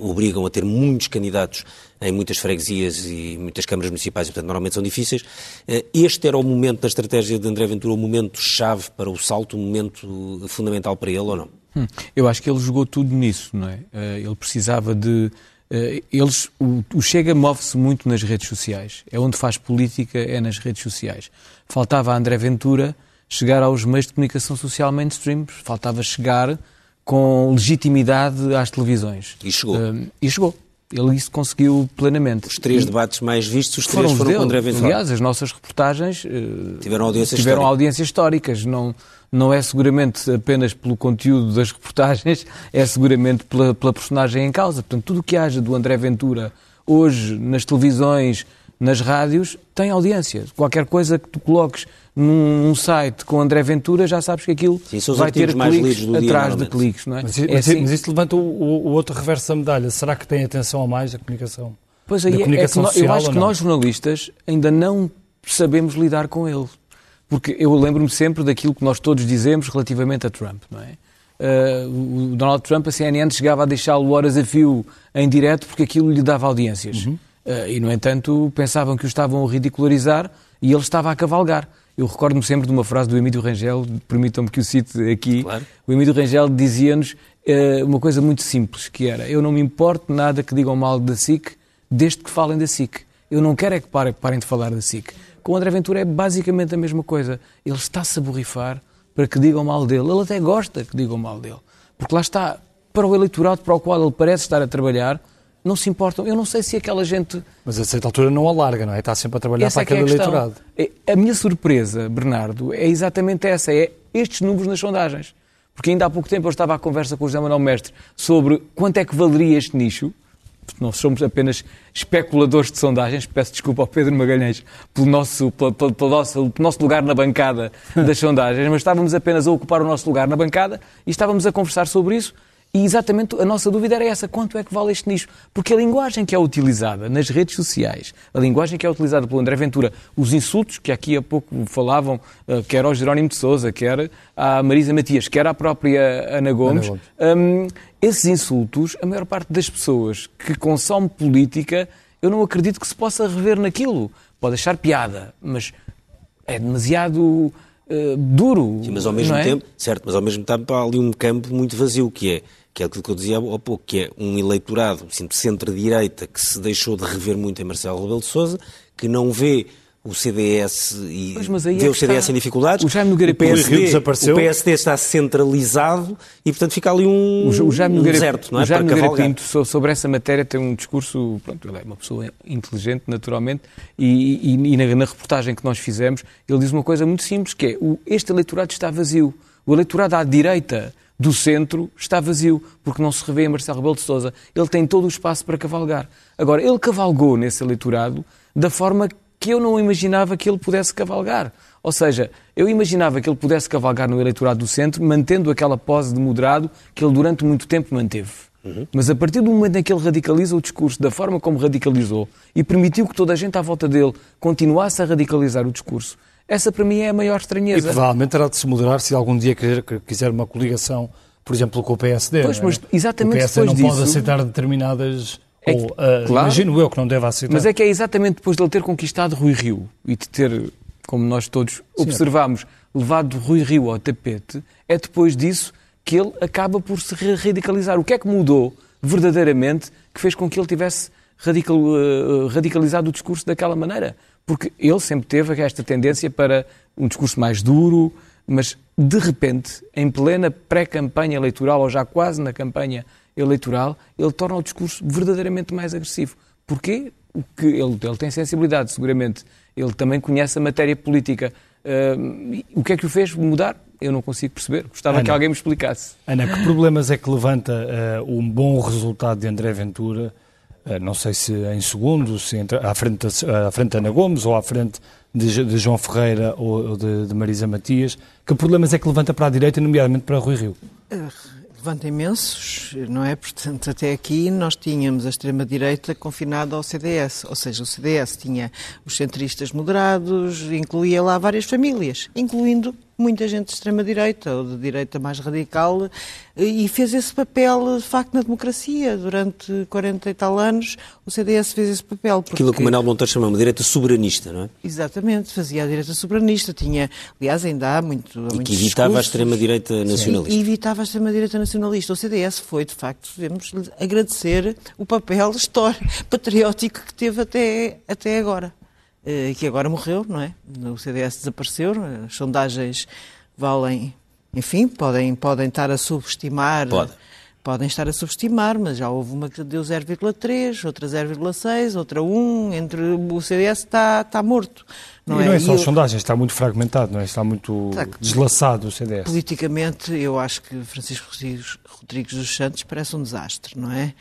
obrigam a ter muitos candidatos em muitas freguesias e muitas câmaras municipais, e portanto normalmente são difíceis. Eh, este era o momento da estratégia de André Ventura, o momento chave para o salto, o momento fundamental para ele ou não? Hum, eu acho que ele jogou tudo nisso, não é? Eh, ele precisava de. Eh, eles, o Chega move-se muito nas redes sociais. É onde faz política, é nas redes sociais. Faltava a André Ventura chegar aos meios de comunicação social mainstream. Faltava chegar com legitimidade às televisões. E chegou. Uh, e chegou. Ele isso conseguiu plenamente. Os três e debates mais vistos, os três foram, foram André Ventura. Aliás, as nossas reportagens uh, tiveram audiências tiveram históricas. audiências históricas. Não, não é seguramente apenas pelo conteúdo das reportagens, é seguramente pela, pela personagem em causa. Portanto, tudo o que haja do André Ventura hoje nas televisões, nas rádios, tem audiência. Qualquer coisa que tu coloques num, num site com André Ventura, já sabes que aquilo Sim, vai ter cliques atrás dia, de cliques. Não é? Mas, é mas, assim. mas isso levanta o, o, outro reverso da medalha. Será que tem atenção a mais a comunicação? Pois aí, é, é social, eu acho que nós jornalistas ainda não sabemos lidar com ele. Porque eu lembro-me sempre daquilo que nós todos dizemos relativamente a Trump, não é? Uh, o Donald Trump, a CNN, chegava a deixá-lo horas a fio em direto porque aquilo lhe dava audiências. Uhum. Uh, e, no entanto, pensavam que o estavam a ridicularizar e ele estava a cavalgar. Eu recordo-me sempre de uma frase do Emílio Rangel, permitam-me que o cite aqui. Claro. O Emílio Rangel dizia-nos uh, uma coisa muito simples, que era eu não me importo nada que digam mal da SIC, desde que falem da SIC. Eu não quero é que parem, parem de falar da SIC. Com o André Ventura é basicamente a mesma coisa. Ele está-se a borrifar para que digam mal dele. Ele até gosta que digam mal dele. Porque lá está, para o eleitorado para o qual ele parece estar a trabalhar, não se importam. Eu não sei se aquela gente. Mas a certa altura não alarga, não é? Está sempre a trabalhar essa para é aquele é a eleitorado. É, a minha surpresa, Bernardo, é exatamente essa: é estes números nas sondagens. Porque ainda há pouco tempo eu estava à conversa com o José Manuel Mestre sobre quanto é que valeria este nicho nós somos apenas especuladores de sondagens. Peço desculpa ao Pedro Magalhães pelo nosso, pelo, pelo, pelo, nosso, pelo nosso lugar na bancada das sondagens, mas estávamos apenas a ocupar o nosso lugar na bancada e estávamos a conversar sobre isso e exatamente a nossa dúvida era essa: quanto é que vale este nicho? Porque a linguagem que é utilizada nas redes sociais, a linguagem que é utilizada pelo André Ventura, os insultos que aqui há pouco falavam, eh, quer ao Jerónimo de Souza, quer à Marisa Matias, quer à própria Ana Gomes, Ana Gomes. Um, esses insultos, a maior parte das pessoas que consome política, eu não acredito que se possa rever naquilo. Pode achar piada, mas é demasiado. Uh, duro. Sim, mas ao mesmo é? tempo, certo, mas ao mesmo tempo há ali um campo muito vazio que é que é aquilo que eu dizia há pouco, que é um eleitorado centro-direita que se deixou de rever muito em Marcelo Rebelo de Sousa, que não vê o CDS e pois, vê é o CDS está... em dificuldades. O Jaime Nogueira o PSD, desapareceu. O PSD está centralizado e, portanto, fica ali um, o, Jaime um deserto, não é? O Jaime Nogueira Pinto, sobre essa matéria, tem um discurso, pronto, ele é uma pessoa inteligente, naturalmente, e, e, e na, na, reportagem que nós fizemos, ele diz uma coisa muito simples, que é, o, este eleitorado está vazio. O eleitorado à direita do centro está vazio, porque não se revê em Marcelo Rebelo de Sousa. Ele tem todo o espaço para cavalgar. Agora, ele cavalgou nesse eleitorado da forma que eu não imaginava que ele pudesse cavalgar. Ou seja, eu imaginava que ele pudesse cavalgar no eleitorado do centro, mantendo aquela pose de moderado que ele durante muito tempo manteve. Uhum. Mas a partir do momento em que ele radicaliza o discurso da forma como radicalizou e permitiu que toda a gente à volta dele continuasse a radicalizar o discurso, essa para mim é a maior estranheza. E provavelmente terá de se moderar se algum dia quiser uma coligação, por exemplo, com o PSD. Pois, mas exatamente o PSD não disso, pode aceitar determinadas é que, Ou, uh, claro, imagino eu que não deve aceitar. Mas é que é exatamente depois de ele ter conquistado Rui Rio e de ter, como nós todos Sim, observamos, levado Rui Rio ao tapete, é depois disso que ele acaba por se radicalizar. O que é que mudou verdadeiramente que fez com que ele tivesse radical, uh, radicalizado o discurso daquela maneira? Porque ele sempre teve esta tendência para um discurso mais duro, mas de repente, em plena pré-campanha eleitoral, ou já quase na campanha eleitoral, ele torna o discurso verdadeiramente mais agressivo. Porquê? que ele, ele tem sensibilidade, seguramente. Ele também conhece a matéria política. Uh, o que é que o fez mudar? Eu não consigo perceber. Gostava Ana, que alguém me explicasse. Ana, que problemas é que levanta uh, um bom resultado de André Ventura? Uh, não sei se em segundo, se entre, à, frente, à frente de Ana Gomes ou à frente de, de João Ferreira ou de, de Marisa Matias. Que problemas é que levanta para a direita, nomeadamente para Rui Rio? Levanta imensos, não é? Portanto, até aqui nós tínhamos a extrema-direita confinada ao CDS, ou seja, o CDS tinha os centristas moderados, incluía lá várias famílias, incluindo muita gente de extrema-direita ou de direita mais radical e fez esse papel, de facto, na democracia. Durante 40 e tal anos, o CDS fez esse papel. Porque... Aquilo que o Manuel Monteiro chama uma direita soberanista, não é? Exatamente, fazia a direita soberanista. Tinha, aliás, ainda há muito. Há e que evitava discursos. a extrema-direita nacionalista. E, evitava a extrema-direita nacionalista. O CDS foi, de facto, devemos agradecer o papel histórico, patriótico que teve até, até agora. Eh, que agora morreu, não é? O CDS desapareceu, as sondagens valem, enfim, podem, podem estar a subestimar. Pode. Podem estar a subestimar, mas já houve uma que deu 0,3, outra 0,6, outra 1, entre o CDS está, está morto. Não e é? não é só as sondagens, está muito fragmentado, não é? Está muito está, deslaçado o CDS. Politicamente, eu acho que Francisco Rodrigues dos Santos parece um desastre, não é?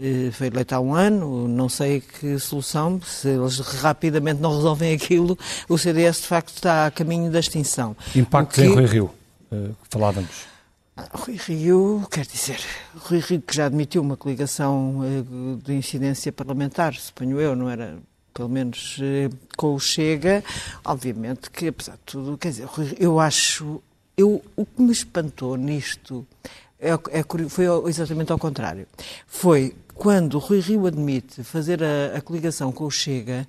Eh, foi eleito há um ano, não sei que solução, se eles rapidamente não resolvem aquilo, o CDS de facto está a caminho da extinção. Impacto que... em Rui Rio, uh, falávamos. Ah, Rui Rio, quer dizer, Rui Rio que já admitiu uma coligação uh, de incidência parlamentar, suponho eu, não era pelo menos com o Chega, obviamente que apesar de tudo, quer dizer, eu acho, eu, o que me espantou nisto é, é, foi exatamente ao contrário. Foi quando o Rui Rio admite fazer a, a coligação com o Chega,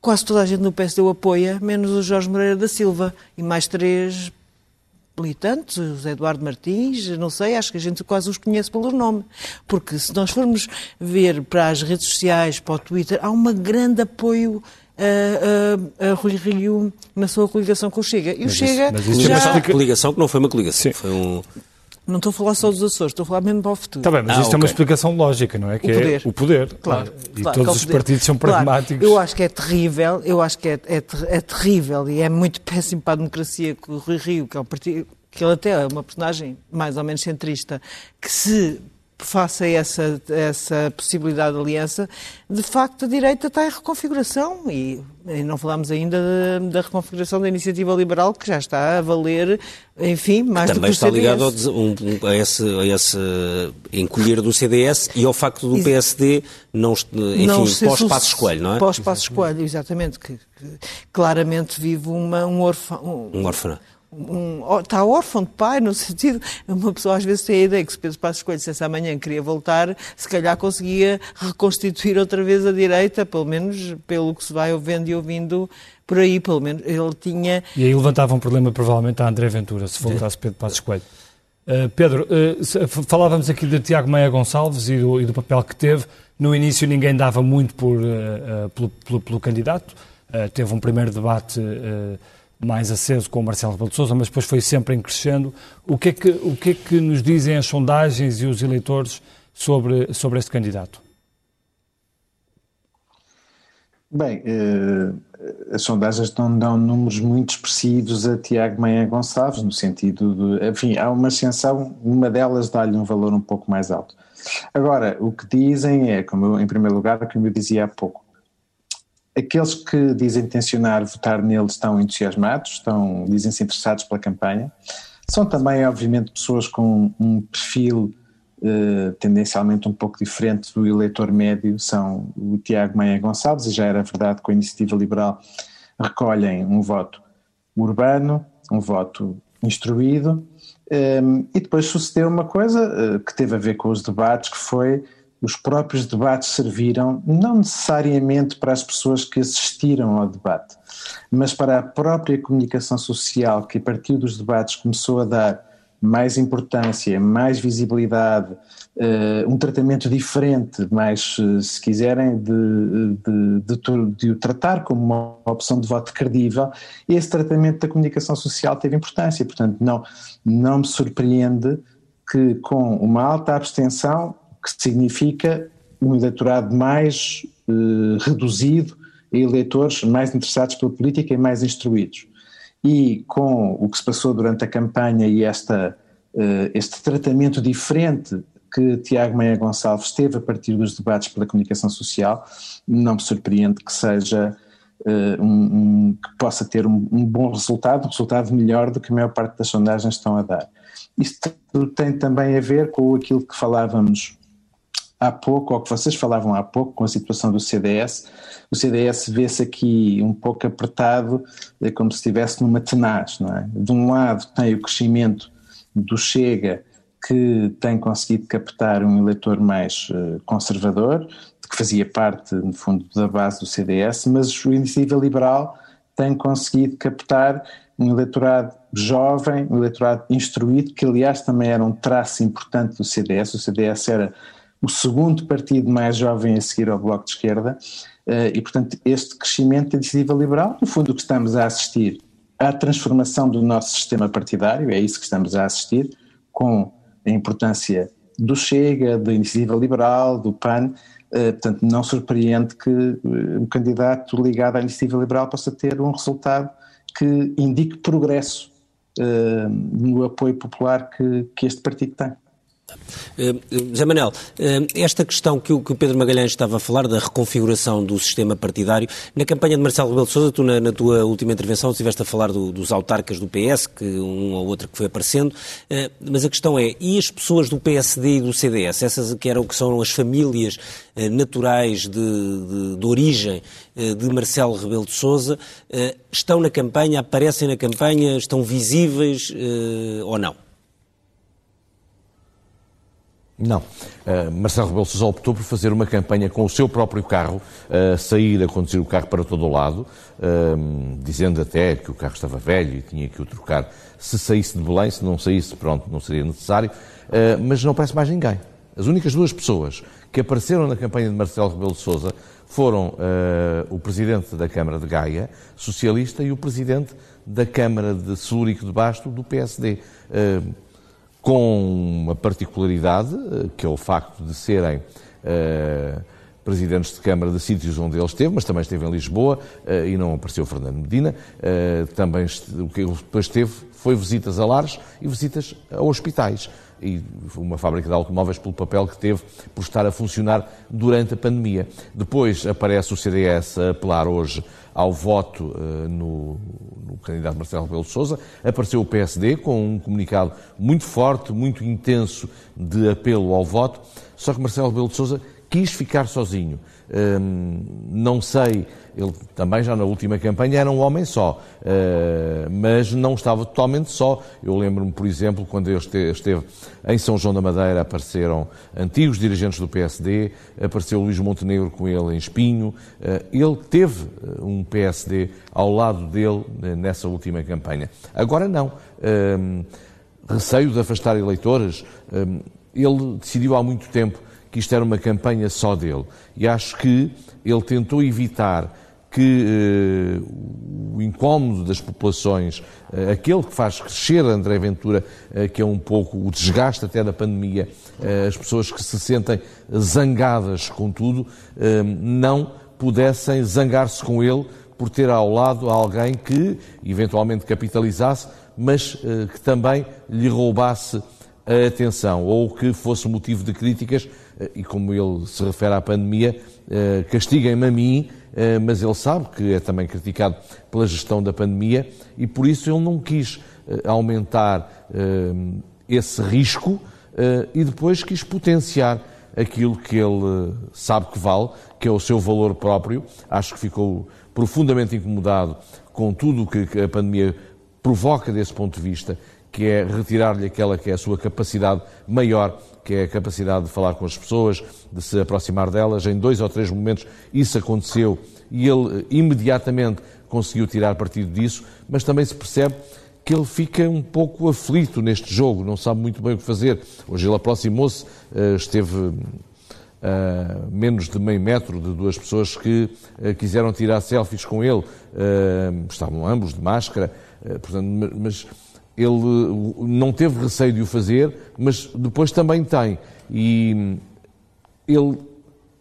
quase toda a gente no PSD o apoia, menos o Jorge Moreira da Silva e mais três militantes, o José Eduardo Martins, não sei, acho que a gente quase os conhece pelo nome. Porque se nós formos ver para as redes sociais, para o Twitter, há um grande apoio a, a, a, Rui Rio na sua coligação com o Chega. E o Chega isso, mas isso já... É uma coligação que não foi uma coligação, Sim. foi um... Não estou a falar só dos Açores, estou a falar mesmo para o futuro. Está bem, mas ah, isto okay. é uma explicação lógica, não é? Que o poder. É o poder. Claro. E claro, todos os partidos são pragmáticos. Claro. Eu acho que é terrível, eu acho que é, é, é, terrível e é muito péssimo para a democracia que o Rui Rio, que é um partido que ele até é uma personagem mais ou menos centrista, que se faça essa, essa possibilidade de aliança, de facto a direita está em reconfiguração e, e não falamos ainda da, da, reconfiguração da iniciativa liberal que já está a valer, enfim, mais Também do que o está ligado ao, um, a, esse, a esse encolher do CDS e ao facto do PSD não, enfim, pós-passo-escolho, não é? Pós-passo-escolho, exatamente, que, que, claramente vive uma, um órfão... Um, um orfanato um, está órfão de pai, no sentido, uma pessoa às vezes tem a ideia que se Pedro Passos Coelho dissesse amanhã queria voltar, se calhar conseguia reconstituir outra vez a direita, pelo menos pelo que se vai ouvindo e ouvindo por aí, pelo menos ele tinha... E aí levantava um problema provavelmente a André Ventura, se voltasse Pedro Passos Coelho. Uh, Pedro, uh, falávamos aqui de Tiago Meia Gonçalves e do, e do, papel que teve. No início ninguém dava muito por, uh, pelo, pelo, pelo, candidato. teve um primeiro debate mais aceso com o Marcelo Rebelo de Sousa, mas depois foi sempre em crescendo. O que, é que, o que é que nos dizem as sondagens e os eleitores sobre, sobre este candidato? Bem, eh, as sondagens não dão números muito expressivos a Tiago Meia Gonçalves, no sentido de, enfim, há uma ascensão, uma delas dá-lhe um valor um pouco mais alto. Agora, o que dizem é, como eu, em primeiro lugar, como eu dizia há pouco, aqueles que dizem tensionar votar nele estão entusiasmados, estão, dizem-se interessados pela campanha. São também, obviamente, pessoas com um perfil uh, tendencialmente um pouco diferente do eleitor médio, são o Tiago Meia Gonçalves, e já era verdade com a Iniciativa Liberal, recolhem um voto urbano, um voto instruído, ehm, e depois sucedeu uma coisa uh, que teve a ver com os debates, que foi os próprios debates serviram não necessariamente para as pessoas que assistiram ao debate, mas para a própria comunicação social que a partir dos debates começou a dar mais importância, mais visibilidade, uh, um tratamento diferente, mais, uh, se quiserem, de, de, de, de, o tratar como uma opção de voto credível, esse tratamento da comunicação social teve importância. Portanto, não, não me surpreende que com uma alta abstenção que significa um eleitorado mais eh, reduzido a eleitores mais interessados pela política e mais instruídos. E com o que se passou durante a campanha e esta, eh, este tratamento diferente que Tiago Meia Gonçalves teve a partir dos debates pela comunicação social, não me surpreende que seja uh, um, um, que possa ter um, um, bom resultado, um resultado melhor do que a maior parte das sondagens estão a dar. Isto tem também a ver com aquilo que falávamos há pouco, ou que vocês falavam há pouco, com a situação do CDS, o CDS vê-se aqui um pouco apertado, é como se estivesse numa tenaz, não é? De um lado tem o crescimento do Chega, que tem conseguido captar um eleitor mais uh, conservador, que fazia parte, no fundo, da base do CDS, mas o Iniciativa Liberal tem conseguido captar um eleitorado jovem, um eleitorado instruído, que aliás também era um traço importante do CDS. O CDS era o segundo partido mais jovem a seguir ao Bloco de Esquerda, uh, e portanto este crescimento da iniciativa liberal, no fundo o que estamos a assistir à transformação do nosso sistema partidário, é isso que estamos a assistir, com a importância do Chega, da iniciativa liberal, do PAN, uh, portanto não surpreende que uh, um candidato ligado à iniciativa liberal possa ter um resultado que indique progresso no apoio popular que, que este partido tem. Uh, Zé Manel, uh, esta questão que o, que o, Pedro Magalhães estava a falar, da reconfiguração do sistema partidário, na campanha de Marcelo Rebelo de Sousa, tu na, na, tua última intervenção estiveste a falar do, dos autarcas do PS, que um ou outro que foi aparecendo, uh, mas a questão é, e as pessoas do PSD e do CDS, essas que, eram, que são as famílias naturais de, de, de origem de Marcelo Rebelo de Sousa, estão na campanha, aparecem na campanha, estão visíveis ou não? Não. Uh, Marcelo Rebelo Sousa optou por fazer uma campanha com o seu próprio carro, uh, sair a conduzir o carro para todo o lado, uh, dizendo até que o carro estava velho e tinha que o trocar. Se saísse de Belém, se não saísse, pronto, não seria necessário, mas não aparece mais ninguém. As únicas duas pessoas que apareceram na campanha de Marcelo Rebelo de Sousa foram o Presidente da Câmara de Gaia, socialista, e o Presidente da Câmara de Celúrico de Basto, do PSD com uma particularidade, eh, que é o facto de serem uh, presidentes de Câmara de sítios onde ele esteve, mas também esteve em Lisboa uh, e não apareceu Fernando Medina. Uh, também o que depois teve foi visitas a lares e visitas a hospitais e uma fábrica de automóveis pelo papel que teve por estar a funcionar durante a pandemia. Depois aparece o CDS a apelar hoje ao voto uh, no, no, candidato Marcelo Rebelo Sousa. Apareceu o PSD com um comunicado muito forte, muito intenso de apelo ao voto. Só que Marcelo Rebelo Sousa quis ficar sozinho. Hum, não sei, ele também já na última campanha era um homem só, uh, mas não estava totalmente só. Eu lembro-me, por exemplo, quando ele esteve em São João da Madeira, apareceram antigos dirigentes do PSD, apareceu Luís Montenegro com ele em Espinho. Uh, ele teve eh, um PSD ao lado dele nessa última campanha. Agora não. Receio de afastar eleitores. Ele decidiu há muito tempo que isto era uma campanha só dele. E acho que ele tentou evitar que uh, o incómodo das populações, uh, aquele que faz crescer André Ventura, uh, que é um pouco o desgaste até da pandemia, as pessoas que se sentem zangadas com tudo, não pudessem zangar-se com ele por ter ao lado alguém que eventualmente capitalizasse, mas que também lhe roubasse a atenção ou que fosse motivo de críticas eh, e como ele se refere à pandemia, eh, castiguem-me a mim, eh, mas ele sabe que é também criticado pela gestão da pandemia e por isso ele não quis aumentar esse risco e depois quis potenciar aquilo que ele sabe que vale, que é o seu valor próprio. Acho que ficou profundamente incomodado com tudo o que a pandemia provoca desse ponto de vista, que é retirar-lhe aquela que é a sua capacidade maior que é a capacidade de falar com as pessoas, de se aproximar delas. Em dois ou três momentos isso aconteceu e ele eh, imediatamente conseguiu tirar partido disso, mas também se percebe que ele fica um pouco aflito neste jogo, não sabe muito bem o que fazer. Hoje ele aproximou-se, eh, esteve a menos de meio metro de duas pessoas que eh, quiseram tirar selfies com ele. Estavam ambos de máscara, portanto, mas ele não teve receio de o fazer, mas depois também tem. E ele,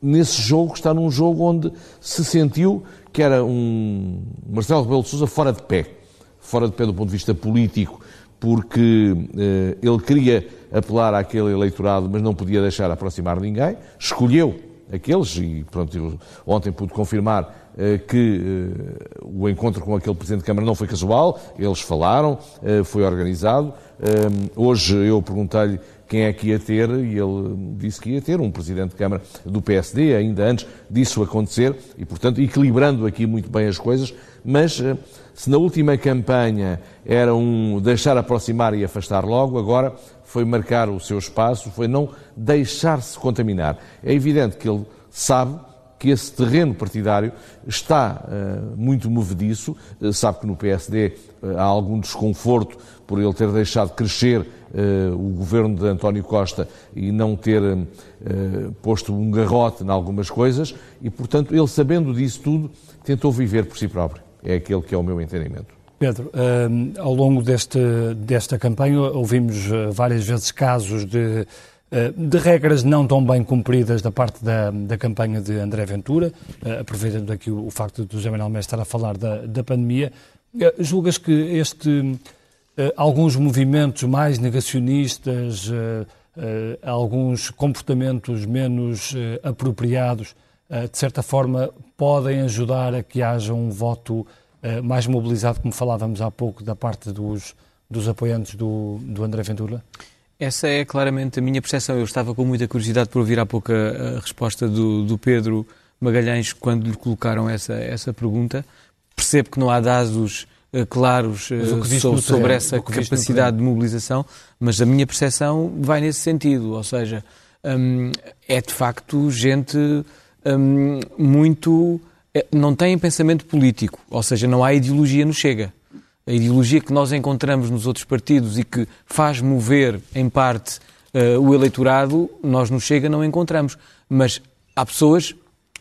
nesse jogo, está num jogo onde se sentiu que era um Marcelo Rebelo de Sousa fora de pé. Fora de pé do ponto de vista político, porque eh, ele queria apelar àquele eleitorado, mas não podia deixar aproximar ninguém. Escolheu aqueles, e pronto, ontem pude confirmar que o encontro com aquele Presidente de Câmara não foi casual, eles falaram, foi organizado. Hoje eu perguntei-lhe quem é que ia ter, e ele disse que ia ter um Presidente de Câmara do PSD, ainda antes disso acontecer, e, portanto, equilibrando aqui muito bem as coisas, mas se na última campanha era um deixar aproximar e afastar logo, agora foi marcar o seu espaço, foi não deixar-se contaminar. É evidente que ele sabe que esse terreno partidário está uh, muito movediço, uh, sabe que no PSD uh, há algum desconforto por ele ter deixado crescer o governo de António Costa e não ter posto um garrote em algumas coisas, e portanto ele, sabendo disso tudo, tentou viver por si próprio. É aquele que é o meu entendimento. Pedro, ao longo deste, desta campanha ouvimos várias vezes casos de, de regras não tão bem cumpridas da parte da, da campanha de André Ventura, aproveitando aqui o, o, facto de José Manuel Mestre estar a falar da, da pandemia. julgas que este, alguns movimentos mais negacionistas, alguns comportamentos menos apropriados, de certa forma, podem ajudar a que haja um voto eh, mais mobilizado, como falávamos há pouco, da parte dos, dos apoiantes do, do André Ventura? Essa é claramente a minha percepção. Eu estava com muita curiosidade por ouvir há pouco a, a resposta do, do, Pedro Magalhães quando lhe colocaram essa, essa pergunta. Percebo que não há dados uh, claros uh, sobre, sobre essa capacidade de mobilização, mas a minha percepção vai nesse sentido. Ou seja, um, é de facto gente um, muito é, não têm pensamento político, ou seja, não há ideologia no Chega. A ideologia que nós encontramos nos outros partidos e que faz mover, em parte, uh, o eleitorado, nós no Chega não encontramos. Mas há pessoas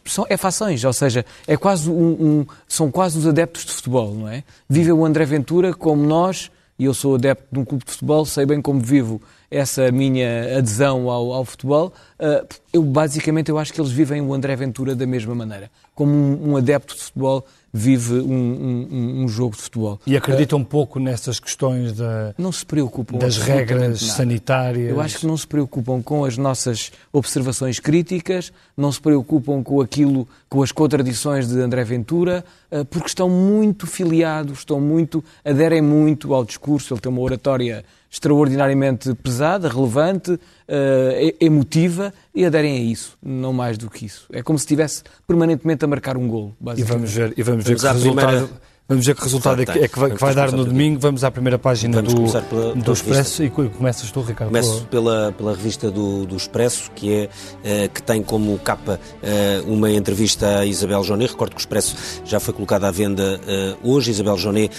são, é fações, ou seja, é quase um, um, são quase os adeptos de futebol, não é? Vive o André Ventura como nós, e eu sou adepto de um clube de futebol, sei bem como vivo essa minha adesão ao, ao futebol, uh, eu basicamente eu acho que eles vivem o André Ventura da mesma maneira. Como um, um adepto de futebol vive um, um, um, jogo de futebol. E acreditam um pouco nessas questões da, não se preocupam das regras nada. sanitárias? Eu acho que não se preocupam com as nossas observações críticas, não se preocupam com aquilo, com as contradições de André Ventura, ah, porque estão muito filiados, estão muito, aderem muito ao discurso, ele tem uma oratória extraordinariamente pesada, relevante, uh, emotiva e aderem a isso, não mais do que isso. É como se estivesse permanentemente a marcar um golo. E vamos ver, e vamos ver que resultado... Primeira Vamos ver que resultado é que, é que vai, que vai dar no domingo. Vamos à primeira página do, pela, do Expresso revista. e começas tu, Ricardo. Começo pela, pela revista do, do Expresso, que, é, uh, que tem como capa uh, uma entrevista a Isabel Jonet. Recordo que o Expresso já foi colocado à venda uh, hoje. Isabel Jonet,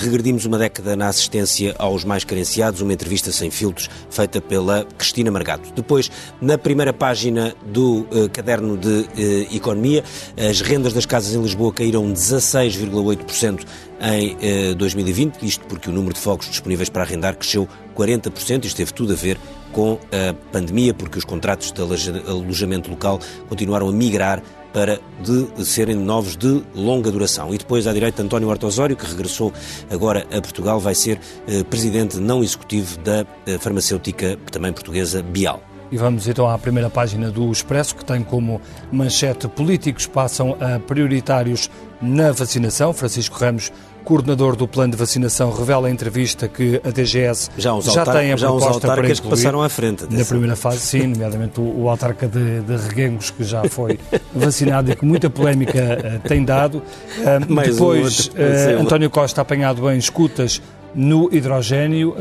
regredimos uma década na assistência aos mais carenciados, uma entrevista sem filtros feita pela Cristina Margato. Depois, na primeira página do caderno de Economia, as rendas das casas em Lisboa caíram 16,8% em eh, 2020, isto porque o número de fogos disponíveis para arrendar cresceu 40%, isto teve tudo a ver com a pandemia, porque os contratos de alojamento local continuaram a migrar para de serem novos de longa duração. E depois, à direita, António Horta Osório, que regressou agora a Portugal, vai ser eh, presidente não executivo da eh, farmacêutica também portuguesa Bial. E vamos então à primeira página do Expresso, que tem como manchete políticos passam a prioritários na vacinação. Francisco Ramos, coordenador do plano de vacinação, revela em entrevista que a DGS já, já tem a já proposta para incluir, que passaram à frente. Na primeira fase, sim, nomeadamente o, o autarca de, de Reguengos, que já foi vacinado e que muita polémica uh, tem dado. Uh, depois, uh, António Costa apanhado em escutas no hidrogênio.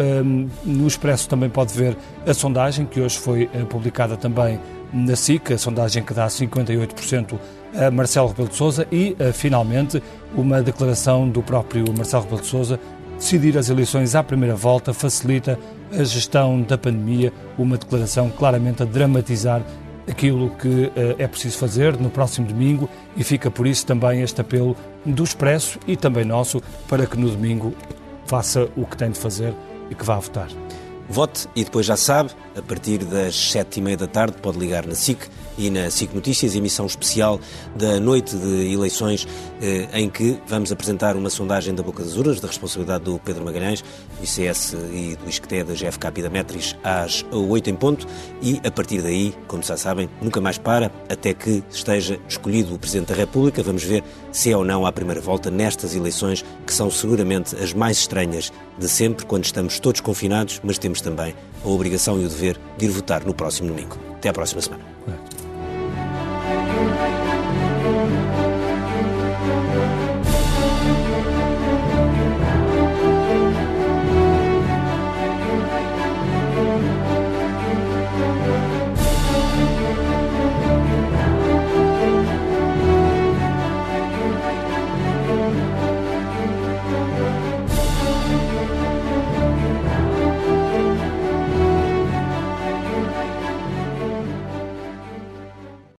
No Expresso também pode ver a sondagem, que hoje foi eh, publicada também na SIC, a sondagem que dá 58% a Marcelo Rebelo de Sousa e, eh, finalmente, uma declaração do próprio Marcelo Rebelo de Sousa decidir as eleições à primeira volta facilita a gestão da pandemia, uma declaração claramente a dramatizar aquilo que eh, é preciso fazer no próximo domingo e fica por isso também este apelo do Expresso e também nosso para que no domingo faça o que tem de fazer e que vá votar. Vote e depois já sabe, a partir das sete e meia da tarde pode ligar na SIC e na SIC Notícias, emissão especial da noite de eleições, eh, em que vamos apresentar uma sondagem da Boca das Urnas, da responsabilidade do Pedro Magalhães, do ICS e do ISCTE, da GFK e da Metris, às 8 em ponto, e a partir daí, como já sabem, nunca mais para, até que esteja escolhido o Presidente da República. Vamos ver se é ou não à primeira volta nestas eleições, que são seguramente as mais estranhas de sempre, quando estamos todos confinados, mas temos também a obrigação e o dever de ir votar no próximo domingo. Até à próxima semana.